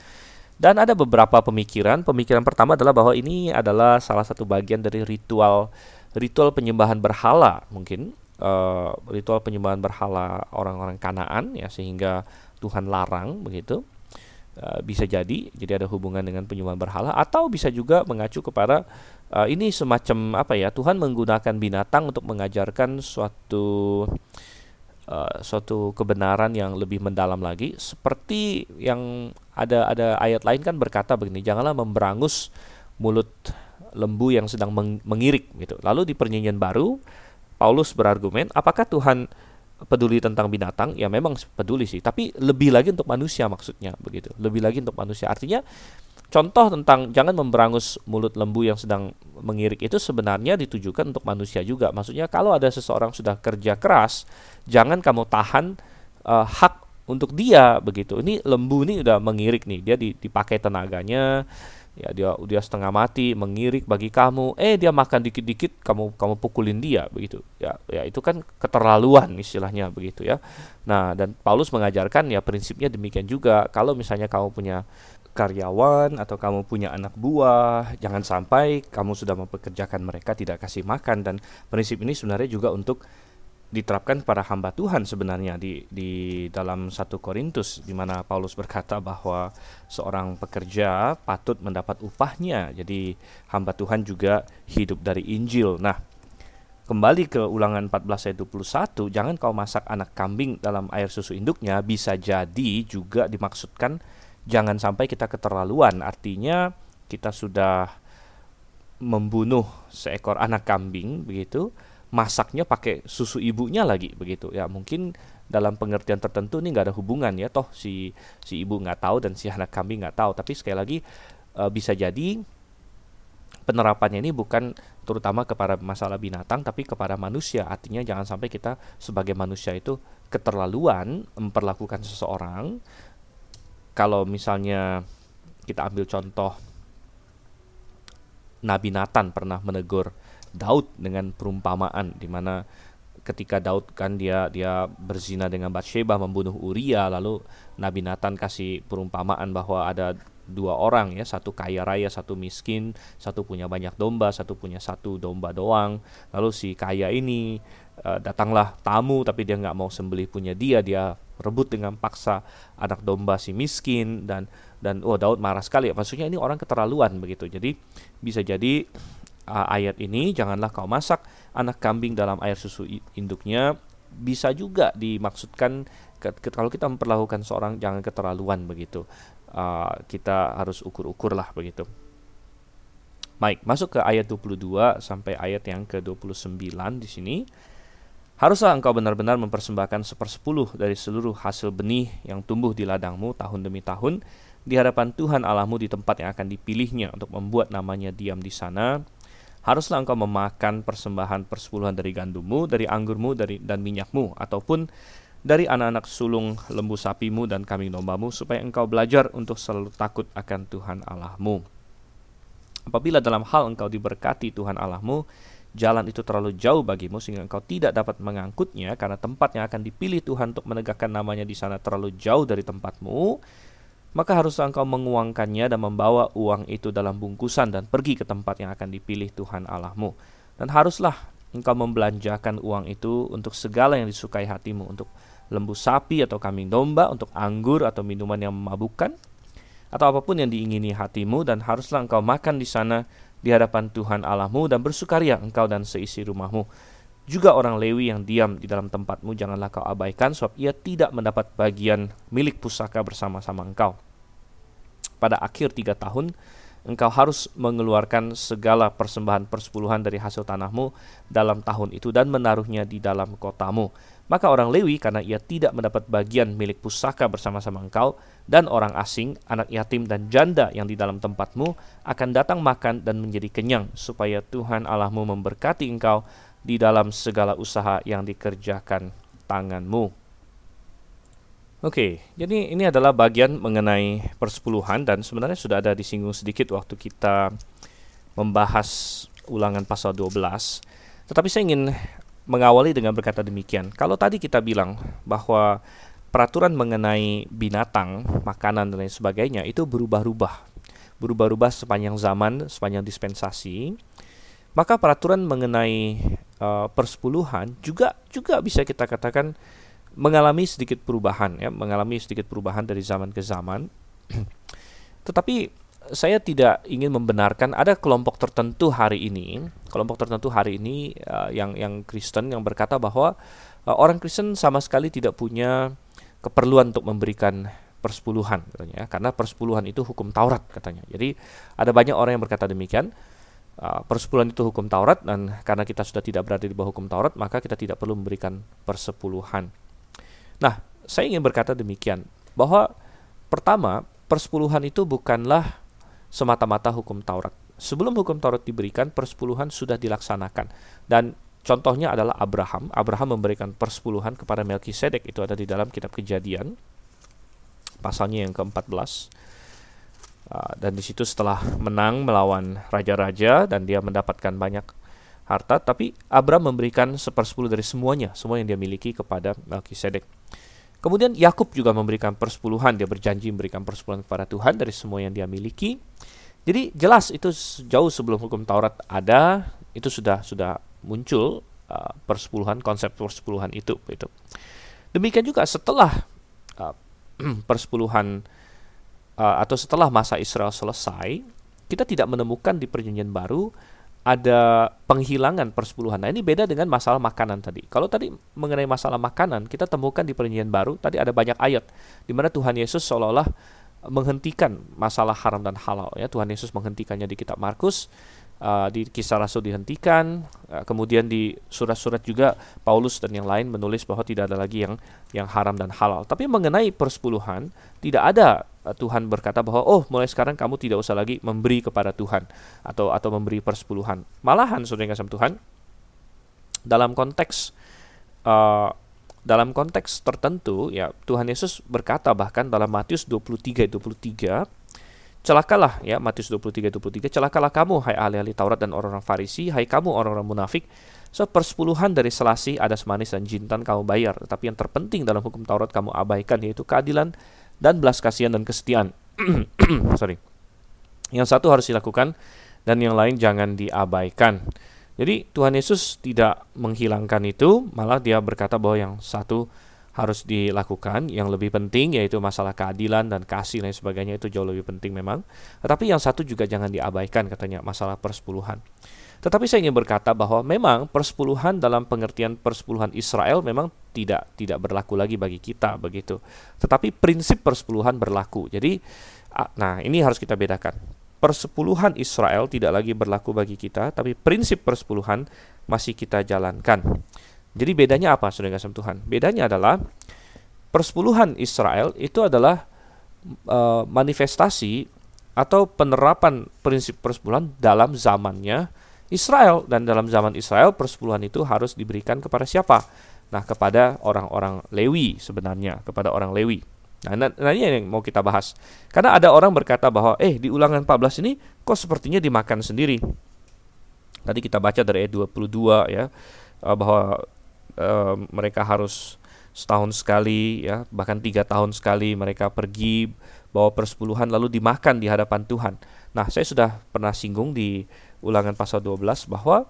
Dan ada beberapa pemikiran. Pemikiran pertama adalah bahwa ini adalah salah satu bagian dari ritual ritual penyembahan berhala mungkin uh, ritual penyembahan berhala orang-orang Kanaan ya sehingga Tuhan larang begitu. Uh, bisa jadi jadi ada hubungan dengan penyembahan berhala atau bisa juga mengacu kepada uh, ini semacam apa ya Tuhan menggunakan binatang untuk mengajarkan suatu uh, suatu kebenaran yang lebih mendalam lagi seperti yang ada ada ayat lain kan berkata begini janganlah memberangus mulut lembu yang sedang meng mengirik gitu. Lalu di perjanjian baru Paulus berargumen, apakah Tuhan peduli tentang binatang? Ya memang peduli sih, tapi lebih lagi untuk manusia maksudnya begitu. Lebih lagi untuk manusia. Artinya contoh tentang jangan memberangus mulut lembu yang sedang mengirik itu sebenarnya ditujukan untuk manusia juga. Maksudnya kalau ada seseorang sudah kerja keras, jangan kamu tahan uh, hak untuk dia begitu. Ini lembu ini udah mengirik nih, dia dipakai tenaganya ya dia dia setengah mati mengirik bagi kamu. Eh dia makan dikit-dikit kamu kamu pukulin dia begitu. Ya ya itu kan keterlaluan istilahnya begitu ya. Nah dan Paulus mengajarkan ya prinsipnya demikian juga. Kalau misalnya kamu punya karyawan atau kamu punya anak buah jangan sampai kamu sudah mempekerjakan mereka tidak kasih makan. Dan prinsip ini sebenarnya juga untuk diterapkan pada hamba Tuhan sebenarnya di di dalam satu Korintus di mana Paulus berkata bahwa seorang pekerja patut mendapat upahnya. Jadi hamba Tuhan juga hidup dari Injil. Nah, kembali ke Ulangan 14 ayat 21, jangan kau masak anak kambing dalam air susu induknya bisa jadi juga dimaksudkan jangan sampai kita keterlaluan. Artinya kita sudah membunuh seekor anak kambing begitu masaknya pakai susu ibunya lagi begitu ya mungkin dalam pengertian tertentu ini nggak ada hubungan ya. Toh si si ibu nggak tahu dan si anak kambing nggak tahu. Tapi sekali lagi e, bisa jadi penerapannya ini bukan terutama kepada masalah binatang tapi kepada manusia. Artinya jangan sampai kita sebagai manusia itu keterlaluan memperlakukan seseorang. Kalau misalnya kita ambil contoh Nabi Nathan pernah menegur Daud dengan perumpamaan di mana ketika Daud kan dia dia berzina dengan Bathsheba membunuh Uria lalu Nabi Nathan kasih perumpamaan bahwa ada dua orang ya satu kaya raya satu miskin satu punya banyak domba satu punya satu domba doang. Lalu si kaya ini uh, datanglah tamu tapi dia nggak mau sembelih punya dia dia rebut dengan paksa anak domba si miskin dan dan oh Daud marah sekali. Maksudnya ini orang keterlaluan begitu. Jadi bisa jadi uh, ayat ini janganlah kau masak anak kambing dalam air susu induknya bisa juga dimaksudkan ke, ke, kalau kita memperlakukan seorang jangan keterlaluan begitu. Uh, kita harus ukur-ukur lah begitu. Baik masuk ke ayat 22 sampai ayat yang ke-29 di sini. Haruslah engkau benar-benar mempersembahkan sepersepuluh dari seluruh hasil benih yang tumbuh di ladangmu tahun demi tahun di hadapan Tuhan Allahmu di tempat yang akan dipilihnya untuk membuat namanya diam di sana haruslah engkau memakan persembahan persepuluhan dari gandummu, dari anggurmu, dari dan minyakmu, ataupun dari anak-anak sulung lembu sapimu dan kambing dombamu, supaya engkau belajar untuk selalu takut akan Tuhan Allahmu. Apabila dalam hal engkau diberkati Tuhan Allahmu, jalan itu terlalu jauh bagimu sehingga engkau tidak dapat mengangkutnya karena tempat yang akan dipilih Tuhan untuk menegakkan namanya di sana terlalu jauh dari tempatmu, maka harus engkau menguangkannya dan membawa uang itu dalam bungkusan dan pergi ke tempat yang akan dipilih Tuhan Allahmu. Dan haruslah engkau membelanjakan uang itu untuk segala yang disukai hatimu, untuk lembu sapi atau kambing domba, untuk anggur atau minuman yang memabukkan, atau apa pun yang diingini hatimu, dan haruslah engkau makan di sana di hadapan Tuhan Allahmu dan bersukaria engkau dan seisi rumahmu. Juga orang Lewi yang diam di dalam tempatmu janganlah kau abaikan sebab ia tidak mendapat bagian milik pusaka bersama-sama engkau. Pada akhir tiga tahun, engkau harus mengeluarkan segala persembahan persepuluhan dari hasil tanahmu dalam tahun itu dan menaruhnya di dalam kotamu. Maka orang Lewi karena ia tidak mendapat bagian milik pusaka bersama-sama engkau dan orang asing, anak yatim dan janda yang di dalam tempatmu akan datang makan dan menjadi kenyang supaya Tuhan Allahmu memberkati engkau di dalam segala usaha yang dikerjakan tanganmu. Oke, jadi ini adalah bagian mengenai persepuluhan dan sebenarnya sudah ada disinggung sedikit waktu kita membahas ulangan pasal 12. Tetapi saya ingin mengawali dengan berkata demikian. Kalau tadi kita bilang bahwa peraturan mengenai binatang, makanan dan lain sebagainya itu berubah-ubah. Berubah-ubah sepanjang zaman, sepanjang dispensasi maka peraturan mengenai uh, persepuluhan juga juga bisa kita katakan mengalami sedikit perubahan ya, mengalami sedikit perubahan dari zaman ke zaman. Tetapi saya tidak ingin membenarkan ada kelompok tertentu hari ini, kelompok tertentu hari ini uh, yang yang Kristen yang berkata bahwa uh, orang Kristen sama sekali tidak punya keperluan untuk memberikan persepuluhan katanya, karena persepuluhan itu hukum Taurat katanya. Jadi ada banyak orang yang berkata demikian. Uh, persepuluhan itu hukum Taurat dan karena kita sudah tidak berada di bawah hukum Taurat maka kita tidak perlu memberikan persepuluhan. Nah, saya ingin berkata demikian bahwa pertama persepuluhan itu bukanlah semata-mata hukum Taurat. Sebelum hukum Taurat diberikan, persepuluhan sudah dilaksanakan dan contohnya adalah Abraham. Abraham memberikan persepuluhan kepada Melkisedek itu ada di dalam kitab Kejadian pasalnya yang ke-14 Ah, dan di situ setelah menang melawan raja-raja dan dia mendapatkan banyak harta, tapi Abram memberikan sepersepuluh dari semuanya, semua yang dia miliki kepada Melkisedek. Kemudian Yakub juga memberikan persepuluhan, dia berjanji memberikan persepuluhan kepada Tuhan dari semua yang dia miliki. Jadi jelas itu jauh sebelum hukum Taurat ada, itu sudah sudah muncul uh, persepuluhan, konsep persepuluhan itu. Itu. Demikian juga setelah uh, persepuluhan uh, atau setelah masa Israel selesai, kita tidak menemukan di perjanjian baru ada penghilangan persepuluhan. Nah, ini beda dengan masalah makanan tadi. Kalau tadi mengenai masalah makanan, kita temukan di perjanjian baru tadi ada banyak ayat di mana Tuhan Yesus seolah-olah menghentikan masalah haram dan halal ya. Tuhan Yesus menghentikannya di kitab Markus uh, di kisah rasul dihentikan. Uh, kemudian di surat-surat juga Paulus dan yang lain menulis bahwa tidak ada lagi yang yang haram dan halal. Tapi mengenai persepuluhan tidak ada uh, Tuhan berkata bahwa oh mulai sekarang kamu tidak usah lagi memberi kepada Tuhan atau atau memberi persepuluhan. Malahan kasih Tuhan dalam konteks uh, dalam konteks tertentu ya Tuhan Yesus berkata bahkan dalam Matius 23 23 Celakalah ya Matius 23 23 celakalah kamu hai ahli-ahli Taurat dan orang-orang Farisi hai kamu orang-orang munafik. So persepuluhan dari selasi ada manis dan jintan kamu bayar. Tetapi yang terpenting dalam hukum Taurat kamu abaikan yaitu keadilan dan belas kasihan dan kesetiaan. Sorry. Yang satu harus dilakukan dan yang lain jangan diabaikan. Jadi Tuhan Yesus tidak menghilangkan itu malah dia berkata bahwa yang satu harus dilakukan. Yang lebih penting yaitu masalah keadilan dan kasih dan sebagainya itu jauh lebih penting memang. Tetapi yang satu juga jangan diabaikan katanya masalah persepuluhan. Tetapi saya ingin berkata bahwa memang persepuluhan dalam pengertian persepuluhan Israel memang tidak tidak berlaku lagi bagi kita begitu. Tetapi prinsip persepuluhan berlaku. Jadi nah ini harus kita bedakan. Persepuluhan Israel tidak lagi berlaku bagi kita, tapi prinsip persepuluhan masih kita jalankan. Jadi bedanya apa saudara kasih Tuhan? Bedanya adalah persepuluhan Israel itu adalah uh, manifestasi atau penerapan prinsip persepuluhan dalam zamannya Israel dan dalam zaman Israel persepuluhan itu harus diberikan kepada siapa? Nah, kepada orang-orang Lewi sebenarnya, kepada orang Lewi. Nah, nah ini yang mau kita bahas. Karena ada orang berkata bahwa eh di Ulangan 14 ini kok sepertinya dimakan sendiri. Tadi kita baca dari ayat 22 ya eh, bahwa uh, mereka harus setahun sekali ya bahkan tiga tahun sekali mereka pergi bawa persepuluhan lalu dimakan di hadapan Tuhan. Nah saya sudah pernah singgung di ulangan pasal 12 bahwa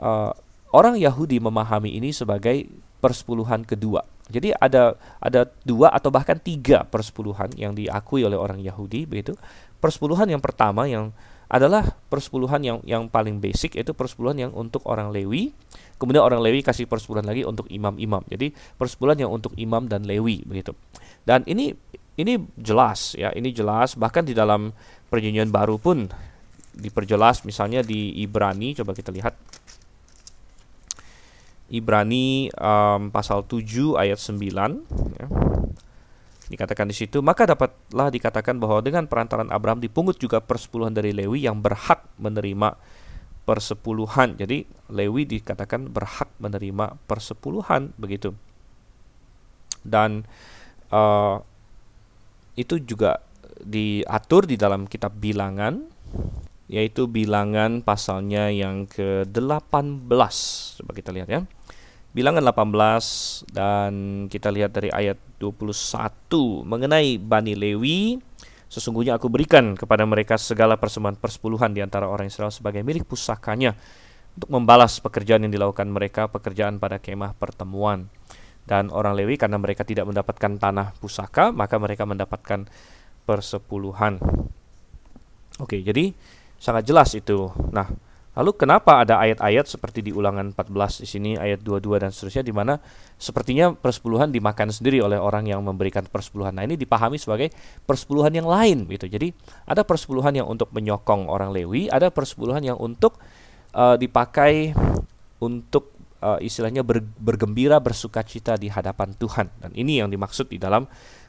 uh, orang Yahudi memahami ini sebagai persepuluhan kedua. Jadi ada ada dua atau bahkan tiga persepuluhan yang diakui oleh orang Yahudi begitu. Persepuluhan yang pertama yang adalah persepuluhan yang yang paling basic yaitu persepuluhan yang untuk orang Lewi. Kemudian orang Lewi kasih persepuluhan lagi untuk imam-imam. Jadi persepuluhan yang untuk imam dan Lewi begitu. Dan ini ini jelas ya, ini jelas bahkan di dalam perjanjian baru pun diperjelas misalnya di Ibrani coba kita lihat Ibrani um, pasal 7 ayat 9 ya. Dikatakan di situ, maka dapatlah dikatakan bahwa dengan perantaran Abraham dipungut juga persepuluhan dari Lewi yang berhak menerima persepuluhan. Jadi Lewi dikatakan berhak menerima persepuluhan begitu. Dan uh, itu juga diatur di dalam kitab bilangan yaitu bilangan pasalnya yang ke-18. Coba kita lihat ya. Bilangan 18 dan kita lihat dari ayat 21 mengenai Bani Lewi Sesungguhnya aku berikan kepada mereka segala persembahan persepuluhan di antara orang Israel sebagai milik pusakanya untuk membalas pekerjaan yang dilakukan mereka, pekerjaan pada kemah pertemuan. Dan orang Lewi karena mereka tidak mendapatkan tanah pusaka, maka mereka mendapatkan persepuluhan. Oke, jadi sangat jelas itu. Nah, lalu kenapa ada ayat-ayat seperti di Ulangan 14 di sini ayat 22 dan seterusnya di mana sepertinya persepuluhan dimakan sendiri oleh orang yang memberikan persepuluhan. Nah, ini dipahami sebagai persepuluhan yang lain gitu. Jadi, ada persepuluhan yang untuk menyokong orang Lewi, ada persepuluhan yang untuk uh, dipakai untuk uh, istilahnya ber, bergembira bersuka cita di hadapan Tuhan dan ini yang dimaksud di dalam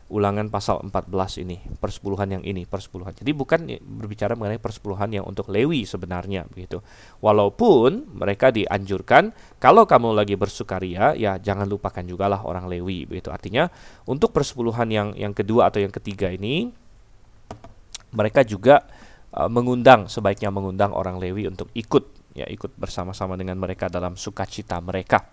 ulangan pasal 14 ini persepuluhan yang ini persepuluhan. Jadi bukan berbicara mengenai persepuluhan yang untuk Lewi sebenarnya begitu. Walaupun mereka dianjurkan kalau kamu lagi bersukaria ya jangan lupakan juga lah orang Lewi begitu. Artinya untuk persepuluhan yang yang kedua atau yang ketiga ini mereka juga uh, mengundang sebaiknya mengundang orang Lewi untuk ikut ya ikut bersama-sama dengan mereka dalam sukacita mereka.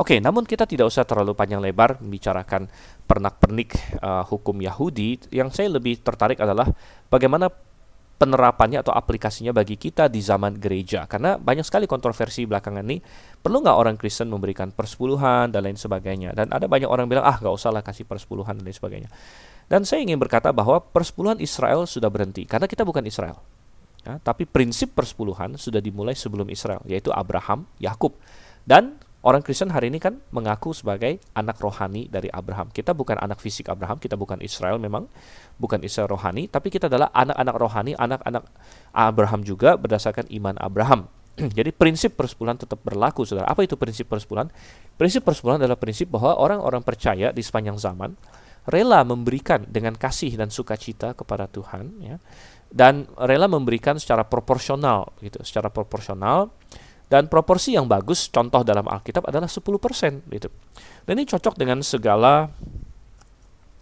Oke, namun kita tidak usah terlalu panjang lebar membicarakan pernak-pernik uh, hukum Yahudi. Yang saya lebih tertarik adalah bagaimana penerapannya atau aplikasinya bagi kita di zaman gereja. Karena banyak sekali kontroversi belakangan ini, perlu nggak orang Kristen memberikan persepuluhan dan lain sebagainya. Dan ada banyak orang bilang, ah nggak usah lah kasih persepuluhan dan lain sebagainya. Dan saya ingin berkata bahwa persepuluhan Israel sudah berhenti, karena kita bukan Israel. Ya, tapi prinsip persepuluhan sudah dimulai sebelum Israel, yaitu Abraham, Yakub, dan orang Kristen hari ini kan mengaku sebagai anak rohani dari Abraham. Kita bukan anak fisik Abraham, kita bukan Israel memang, bukan Israel rohani, tapi kita adalah anak-anak rohani, anak-anak Abraham juga berdasarkan iman Abraham. Jadi prinsip persepuluhan tetap berlaku, saudara. Apa itu prinsip persepuluhan? Prinsip persepuluhan adalah prinsip bahwa orang-orang percaya di sepanjang zaman rela memberikan dengan kasih dan sukacita kepada Tuhan, ya dan rela memberikan secara proporsional gitu, secara proporsional dan proporsi yang bagus contoh dalam Alkitab adalah 10% gitu. Dan ini cocok dengan segala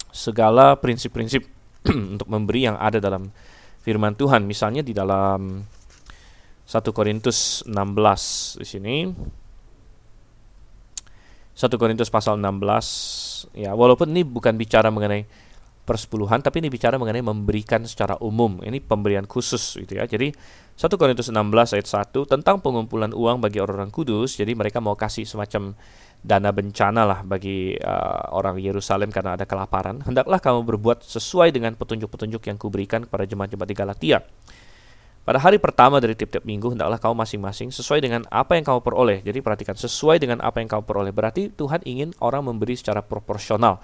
segala prinsip-prinsip untuk memberi yang ada dalam firman Tuhan. Misalnya di dalam 1 Korintus 16 di sini 1 Korintus pasal 16 ya walaupun ini bukan bicara mengenai persepuluhan, tapi ini bicara mengenai memberikan secara umum. Ini pemberian khusus gitu ya. Jadi 1 Korintus 16 ayat 1 tentang pengumpulan uang bagi orang-orang kudus. Jadi mereka mau kasih semacam dana bencana lah bagi uh, orang Yerusalem karena ada kelaparan. Hendaklah kamu berbuat sesuai dengan petunjuk-petunjuk yang kuberikan kepada jemaat-jemaat di Galatia. Pada hari pertama dari tiap-tiap minggu, hendaklah kamu masing-masing sesuai dengan apa yang kamu peroleh. Jadi perhatikan, sesuai dengan apa yang kamu peroleh. Berarti Tuhan ingin orang memberi secara proporsional.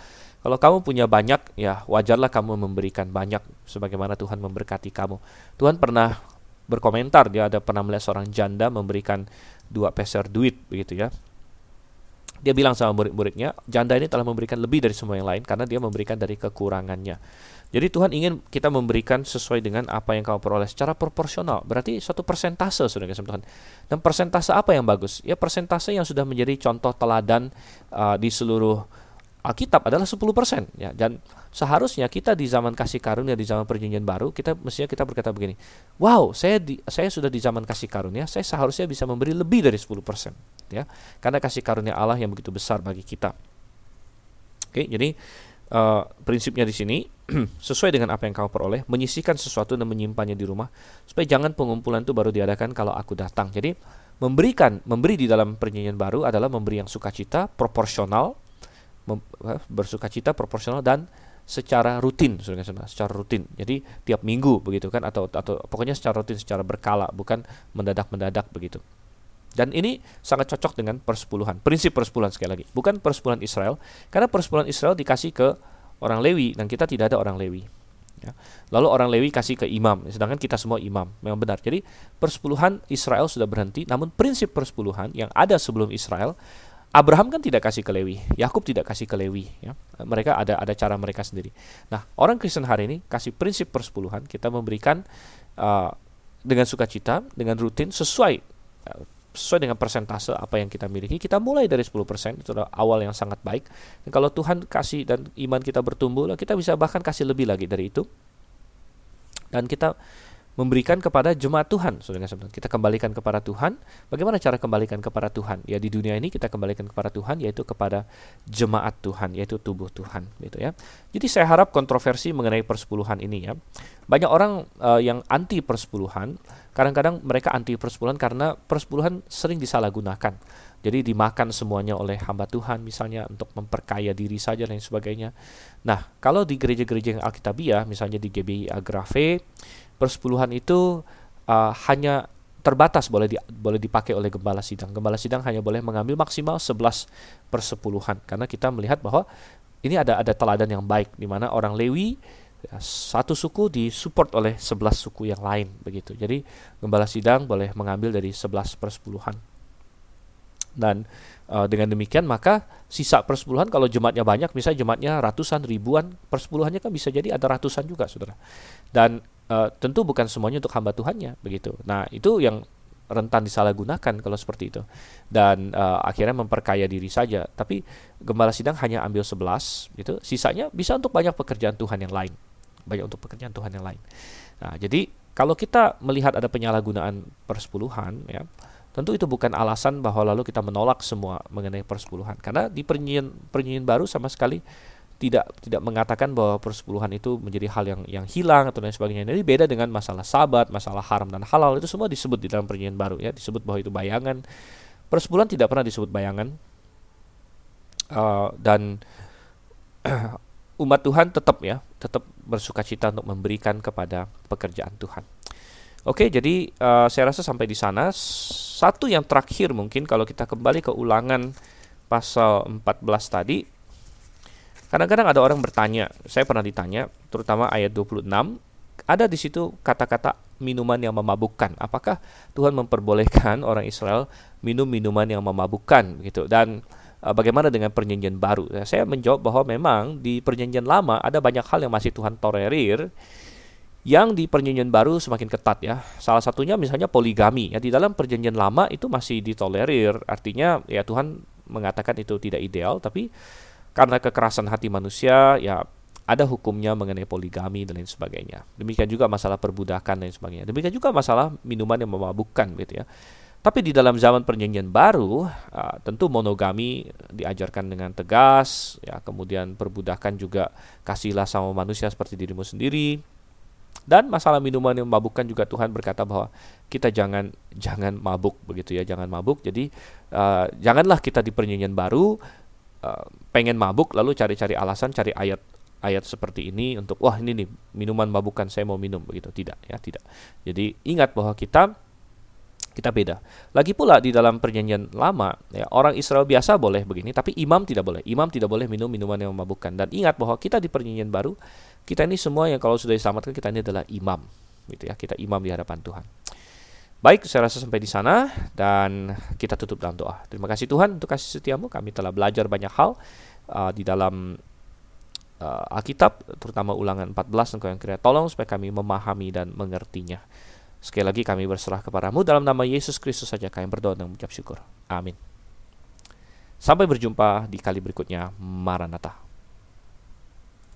Kalau kamu punya banyak, ya wajarlah kamu memberikan banyak sebagaimana Tuhan memberkati kamu. Tuhan pernah berkomentar, dia ada pernah melihat seorang janda memberikan dua peser duit begitu ya. Dia bilang sama murid-muridnya, janda ini telah memberikan lebih dari semua yang lain karena dia memberikan dari kekurangannya. Jadi Tuhan ingin kita memberikan sesuai dengan apa yang kamu peroleh secara proporsional. Berarti suatu persentase sudah kasih Tuhan. Dan persentase apa yang bagus? Ya persentase yang sudah menjadi contoh teladan uh, di seluruh Alkitab adalah 10% ya. Dan seharusnya kita di zaman kasih karunia di zaman perjanjian baru kita mestinya kita berkata begini wow saya di, saya sudah di zaman kasih karunia saya seharusnya bisa memberi lebih dari 10% ya. Karena kasih karunia Allah yang begitu besar bagi kita. Oke jadi uh, prinsipnya di sini sesuai dengan apa yang kau peroleh menyisihkan sesuatu dan menyimpannya di rumah supaya jangan pengumpulan itu baru diadakan kalau aku datang. Jadi memberikan memberi di dalam perjanjian baru adalah memberi yang sukacita proporsional bersuka cita proporsional dan secara rutin secara rutin. Jadi tiap minggu begitu kan atau atau pokoknya secara rutin secara berkala bukan mendadak mendadak begitu. Dan ini sangat cocok dengan persepuluhan prinsip persepuluhan sekali lagi. Bukan persepuluhan Israel karena persepuluhan Israel dikasih ke orang Lewi dan kita tidak ada orang Lewi ya. lalu orang Lewi kasih ke imam sedangkan kita semua imam memang benar. Jadi persepuluhan Israel sudah berhenti namun prinsip persepuluhan yang ada sebelum Israel Abraham kan tidak kasih ke Lewi, Yakub tidak kasih ke Lewi, ya. Mereka ada ada cara mereka sendiri. Nah, orang Kristen hari ini kasih prinsip persepuluhan, kita memberikan uh, dengan sukacita, dengan rutin sesuai uh, sesuai dengan persentase apa yang kita miliki. Kita mulai dari 10%, itu adalah awal yang sangat baik. Dan kalau Tuhan kasih dan iman kita bertumbuh, kita bisa bahkan kasih lebih lagi dari itu. Dan kita memberikan kepada jemaat Tuhan. Saudara kita kembalikan kepada Tuhan. Bagaimana cara kembalikan kepada Tuhan? Ya di dunia ini kita kembalikan kepada Tuhan yaitu kepada jemaat Tuhan, yaitu tubuh Tuhan, gitu ya. Jadi saya harap kontroversi mengenai persepuluhan ini ya. Banyak orang uh, yang anti persepuluhan, kadang-kadang mereka anti persepuluhan karena persepuluhan sering disalahgunakan. Jadi dimakan semuanya oleh hamba Tuhan misalnya untuk memperkaya diri saja dan sebagainya. Nah, kalau di gereja-gereja yang Alkitabiah, misalnya di GBI Agrave, persepuluhan itu uh, hanya terbatas boleh di, boleh dipakai oleh gembala sidang. Gembala sidang hanya boleh mengambil maksimal 11 persepuluhan karena kita melihat bahwa ini ada ada teladan yang baik di mana orang Lewi ya, satu suku disupport oleh 11 suku yang lain begitu. Jadi gembala sidang boleh mengambil dari 11 persepuluhan. Dan uh, dengan demikian maka sisa persepuluhan kalau jemaatnya banyak misalnya jemaatnya ratusan ribuan persepuluhannya kan bisa jadi ada ratusan juga saudara. Dan uh, tentu bukan semuanya untuk hamba Tuhannya begitu. Nah itu yang rentan disalahgunakan kalau seperti itu dan uh, akhirnya memperkaya diri saja. Tapi gembala sidang hanya ambil 11 gitu, sisanya bisa untuk banyak pekerjaan Tuhan yang lain, banyak untuk pekerjaan Tuhan yang lain. Nah jadi kalau kita melihat ada penyalahgunaan persepuluhan ya tentu itu bukan alasan bahwa lalu kita menolak semua mengenai persepuluhan karena di perjanjian perjanjian baru sama sekali tidak tidak mengatakan bahwa persepuluhan itu menjadi hal yang yang hilang atau lain sebagainya. Jadi beda dengan masalah sabat, masalah haram dan halal itu semua disebut di dalam perjanjian baru ya, disebut bahwa itu bayangan. Persepuluhan tidak pernah disebut bayangan. Uh, dan umat Tuhan tetap ya, tetap bersuka cita untuk memberikan kepada pekerjaan Tuhan. Oke, jadi uh, saya rasa sampai di sana. Satu yang terakhir mungkin kalau kita kembali ke ulangan pasal 14 tadi, Kadang-kadang ada orang bertanya, saya pernah ditanya, terutama ayat 26, ada di situ kata-kata minuman yang memabukkan. Apakah Tuhan memperbolehkan orang Israel minum minuman yang memabukkan gitu? Dan uh, bagaimana dengan perjanjian baru? Ya, saya menjawab bahwa memang di perjanjian lama ada banyak hal yang masih Tuhan tolerir yang di perjanjian baru semakin ketat ya. Salah satunya misalnya poligami. Ya di dalam perjanjian lama itu masih ditolerir. Artinya ya Tuhan mengatakan itu tidak ideal tapi karena kekerasan hati manusia ya ada hukumnya mengenai poligami dan lain sebagainya. Demikian juga masalah perbudakan dan sebagainya. Demikian juga masalah minuman yang memabukkan gitu ya. Tapi di dalam zaman perjanjian baru, uh, tentu monogami diajarkan dengan tegas, ya kemudian perbudakan juga kasihlah sama manusia seperti dirimu sendiri. Dan masalah minuman yang memabukkan juga Tuhan berkata bahwa kita jangan jangan mabuk begitu ya, jangan mabuk. Jadi uh, janganlah kita di perjanjian baru uh, pengen mabuk lalu cari-cari alasan cari ayat ayat seperti ini untuk wah ini nih minuman mabukan saya mau minum begitu tidak ya tidak jadi ingat bahwa kita kita beda. Lagi pula di dalam perjanjian lama, ya, orang Israel biasa boleh begini, tapi imam tidak boleh. Imam tidak boleh minum minuman yang memabukkan. Dan ingat bahwa kita di perjanjian baru, kita ini semua yang kalau sudah diselamatkan kita ini adalah imam, gitu ya. Kita imam di hadapan Tuhan. Baik, saya rasa sampai di sana dan kita tutup dalam doa. Terima kasih Tuhan untuk kasih setiamu. Kami telah belajar banyak hal uh, di dalam uh, Alkitab, terutama ulangan 14 Engkau yang kira tolong supaya kami memahami dan mengertinya. Sekali lagi kami berserah kepadamu dalam nama Yesus Kristus saja kami berdoa dan mengucap syukur. Amin. Sampai berjumpa di kali berikutnya. Maranatha.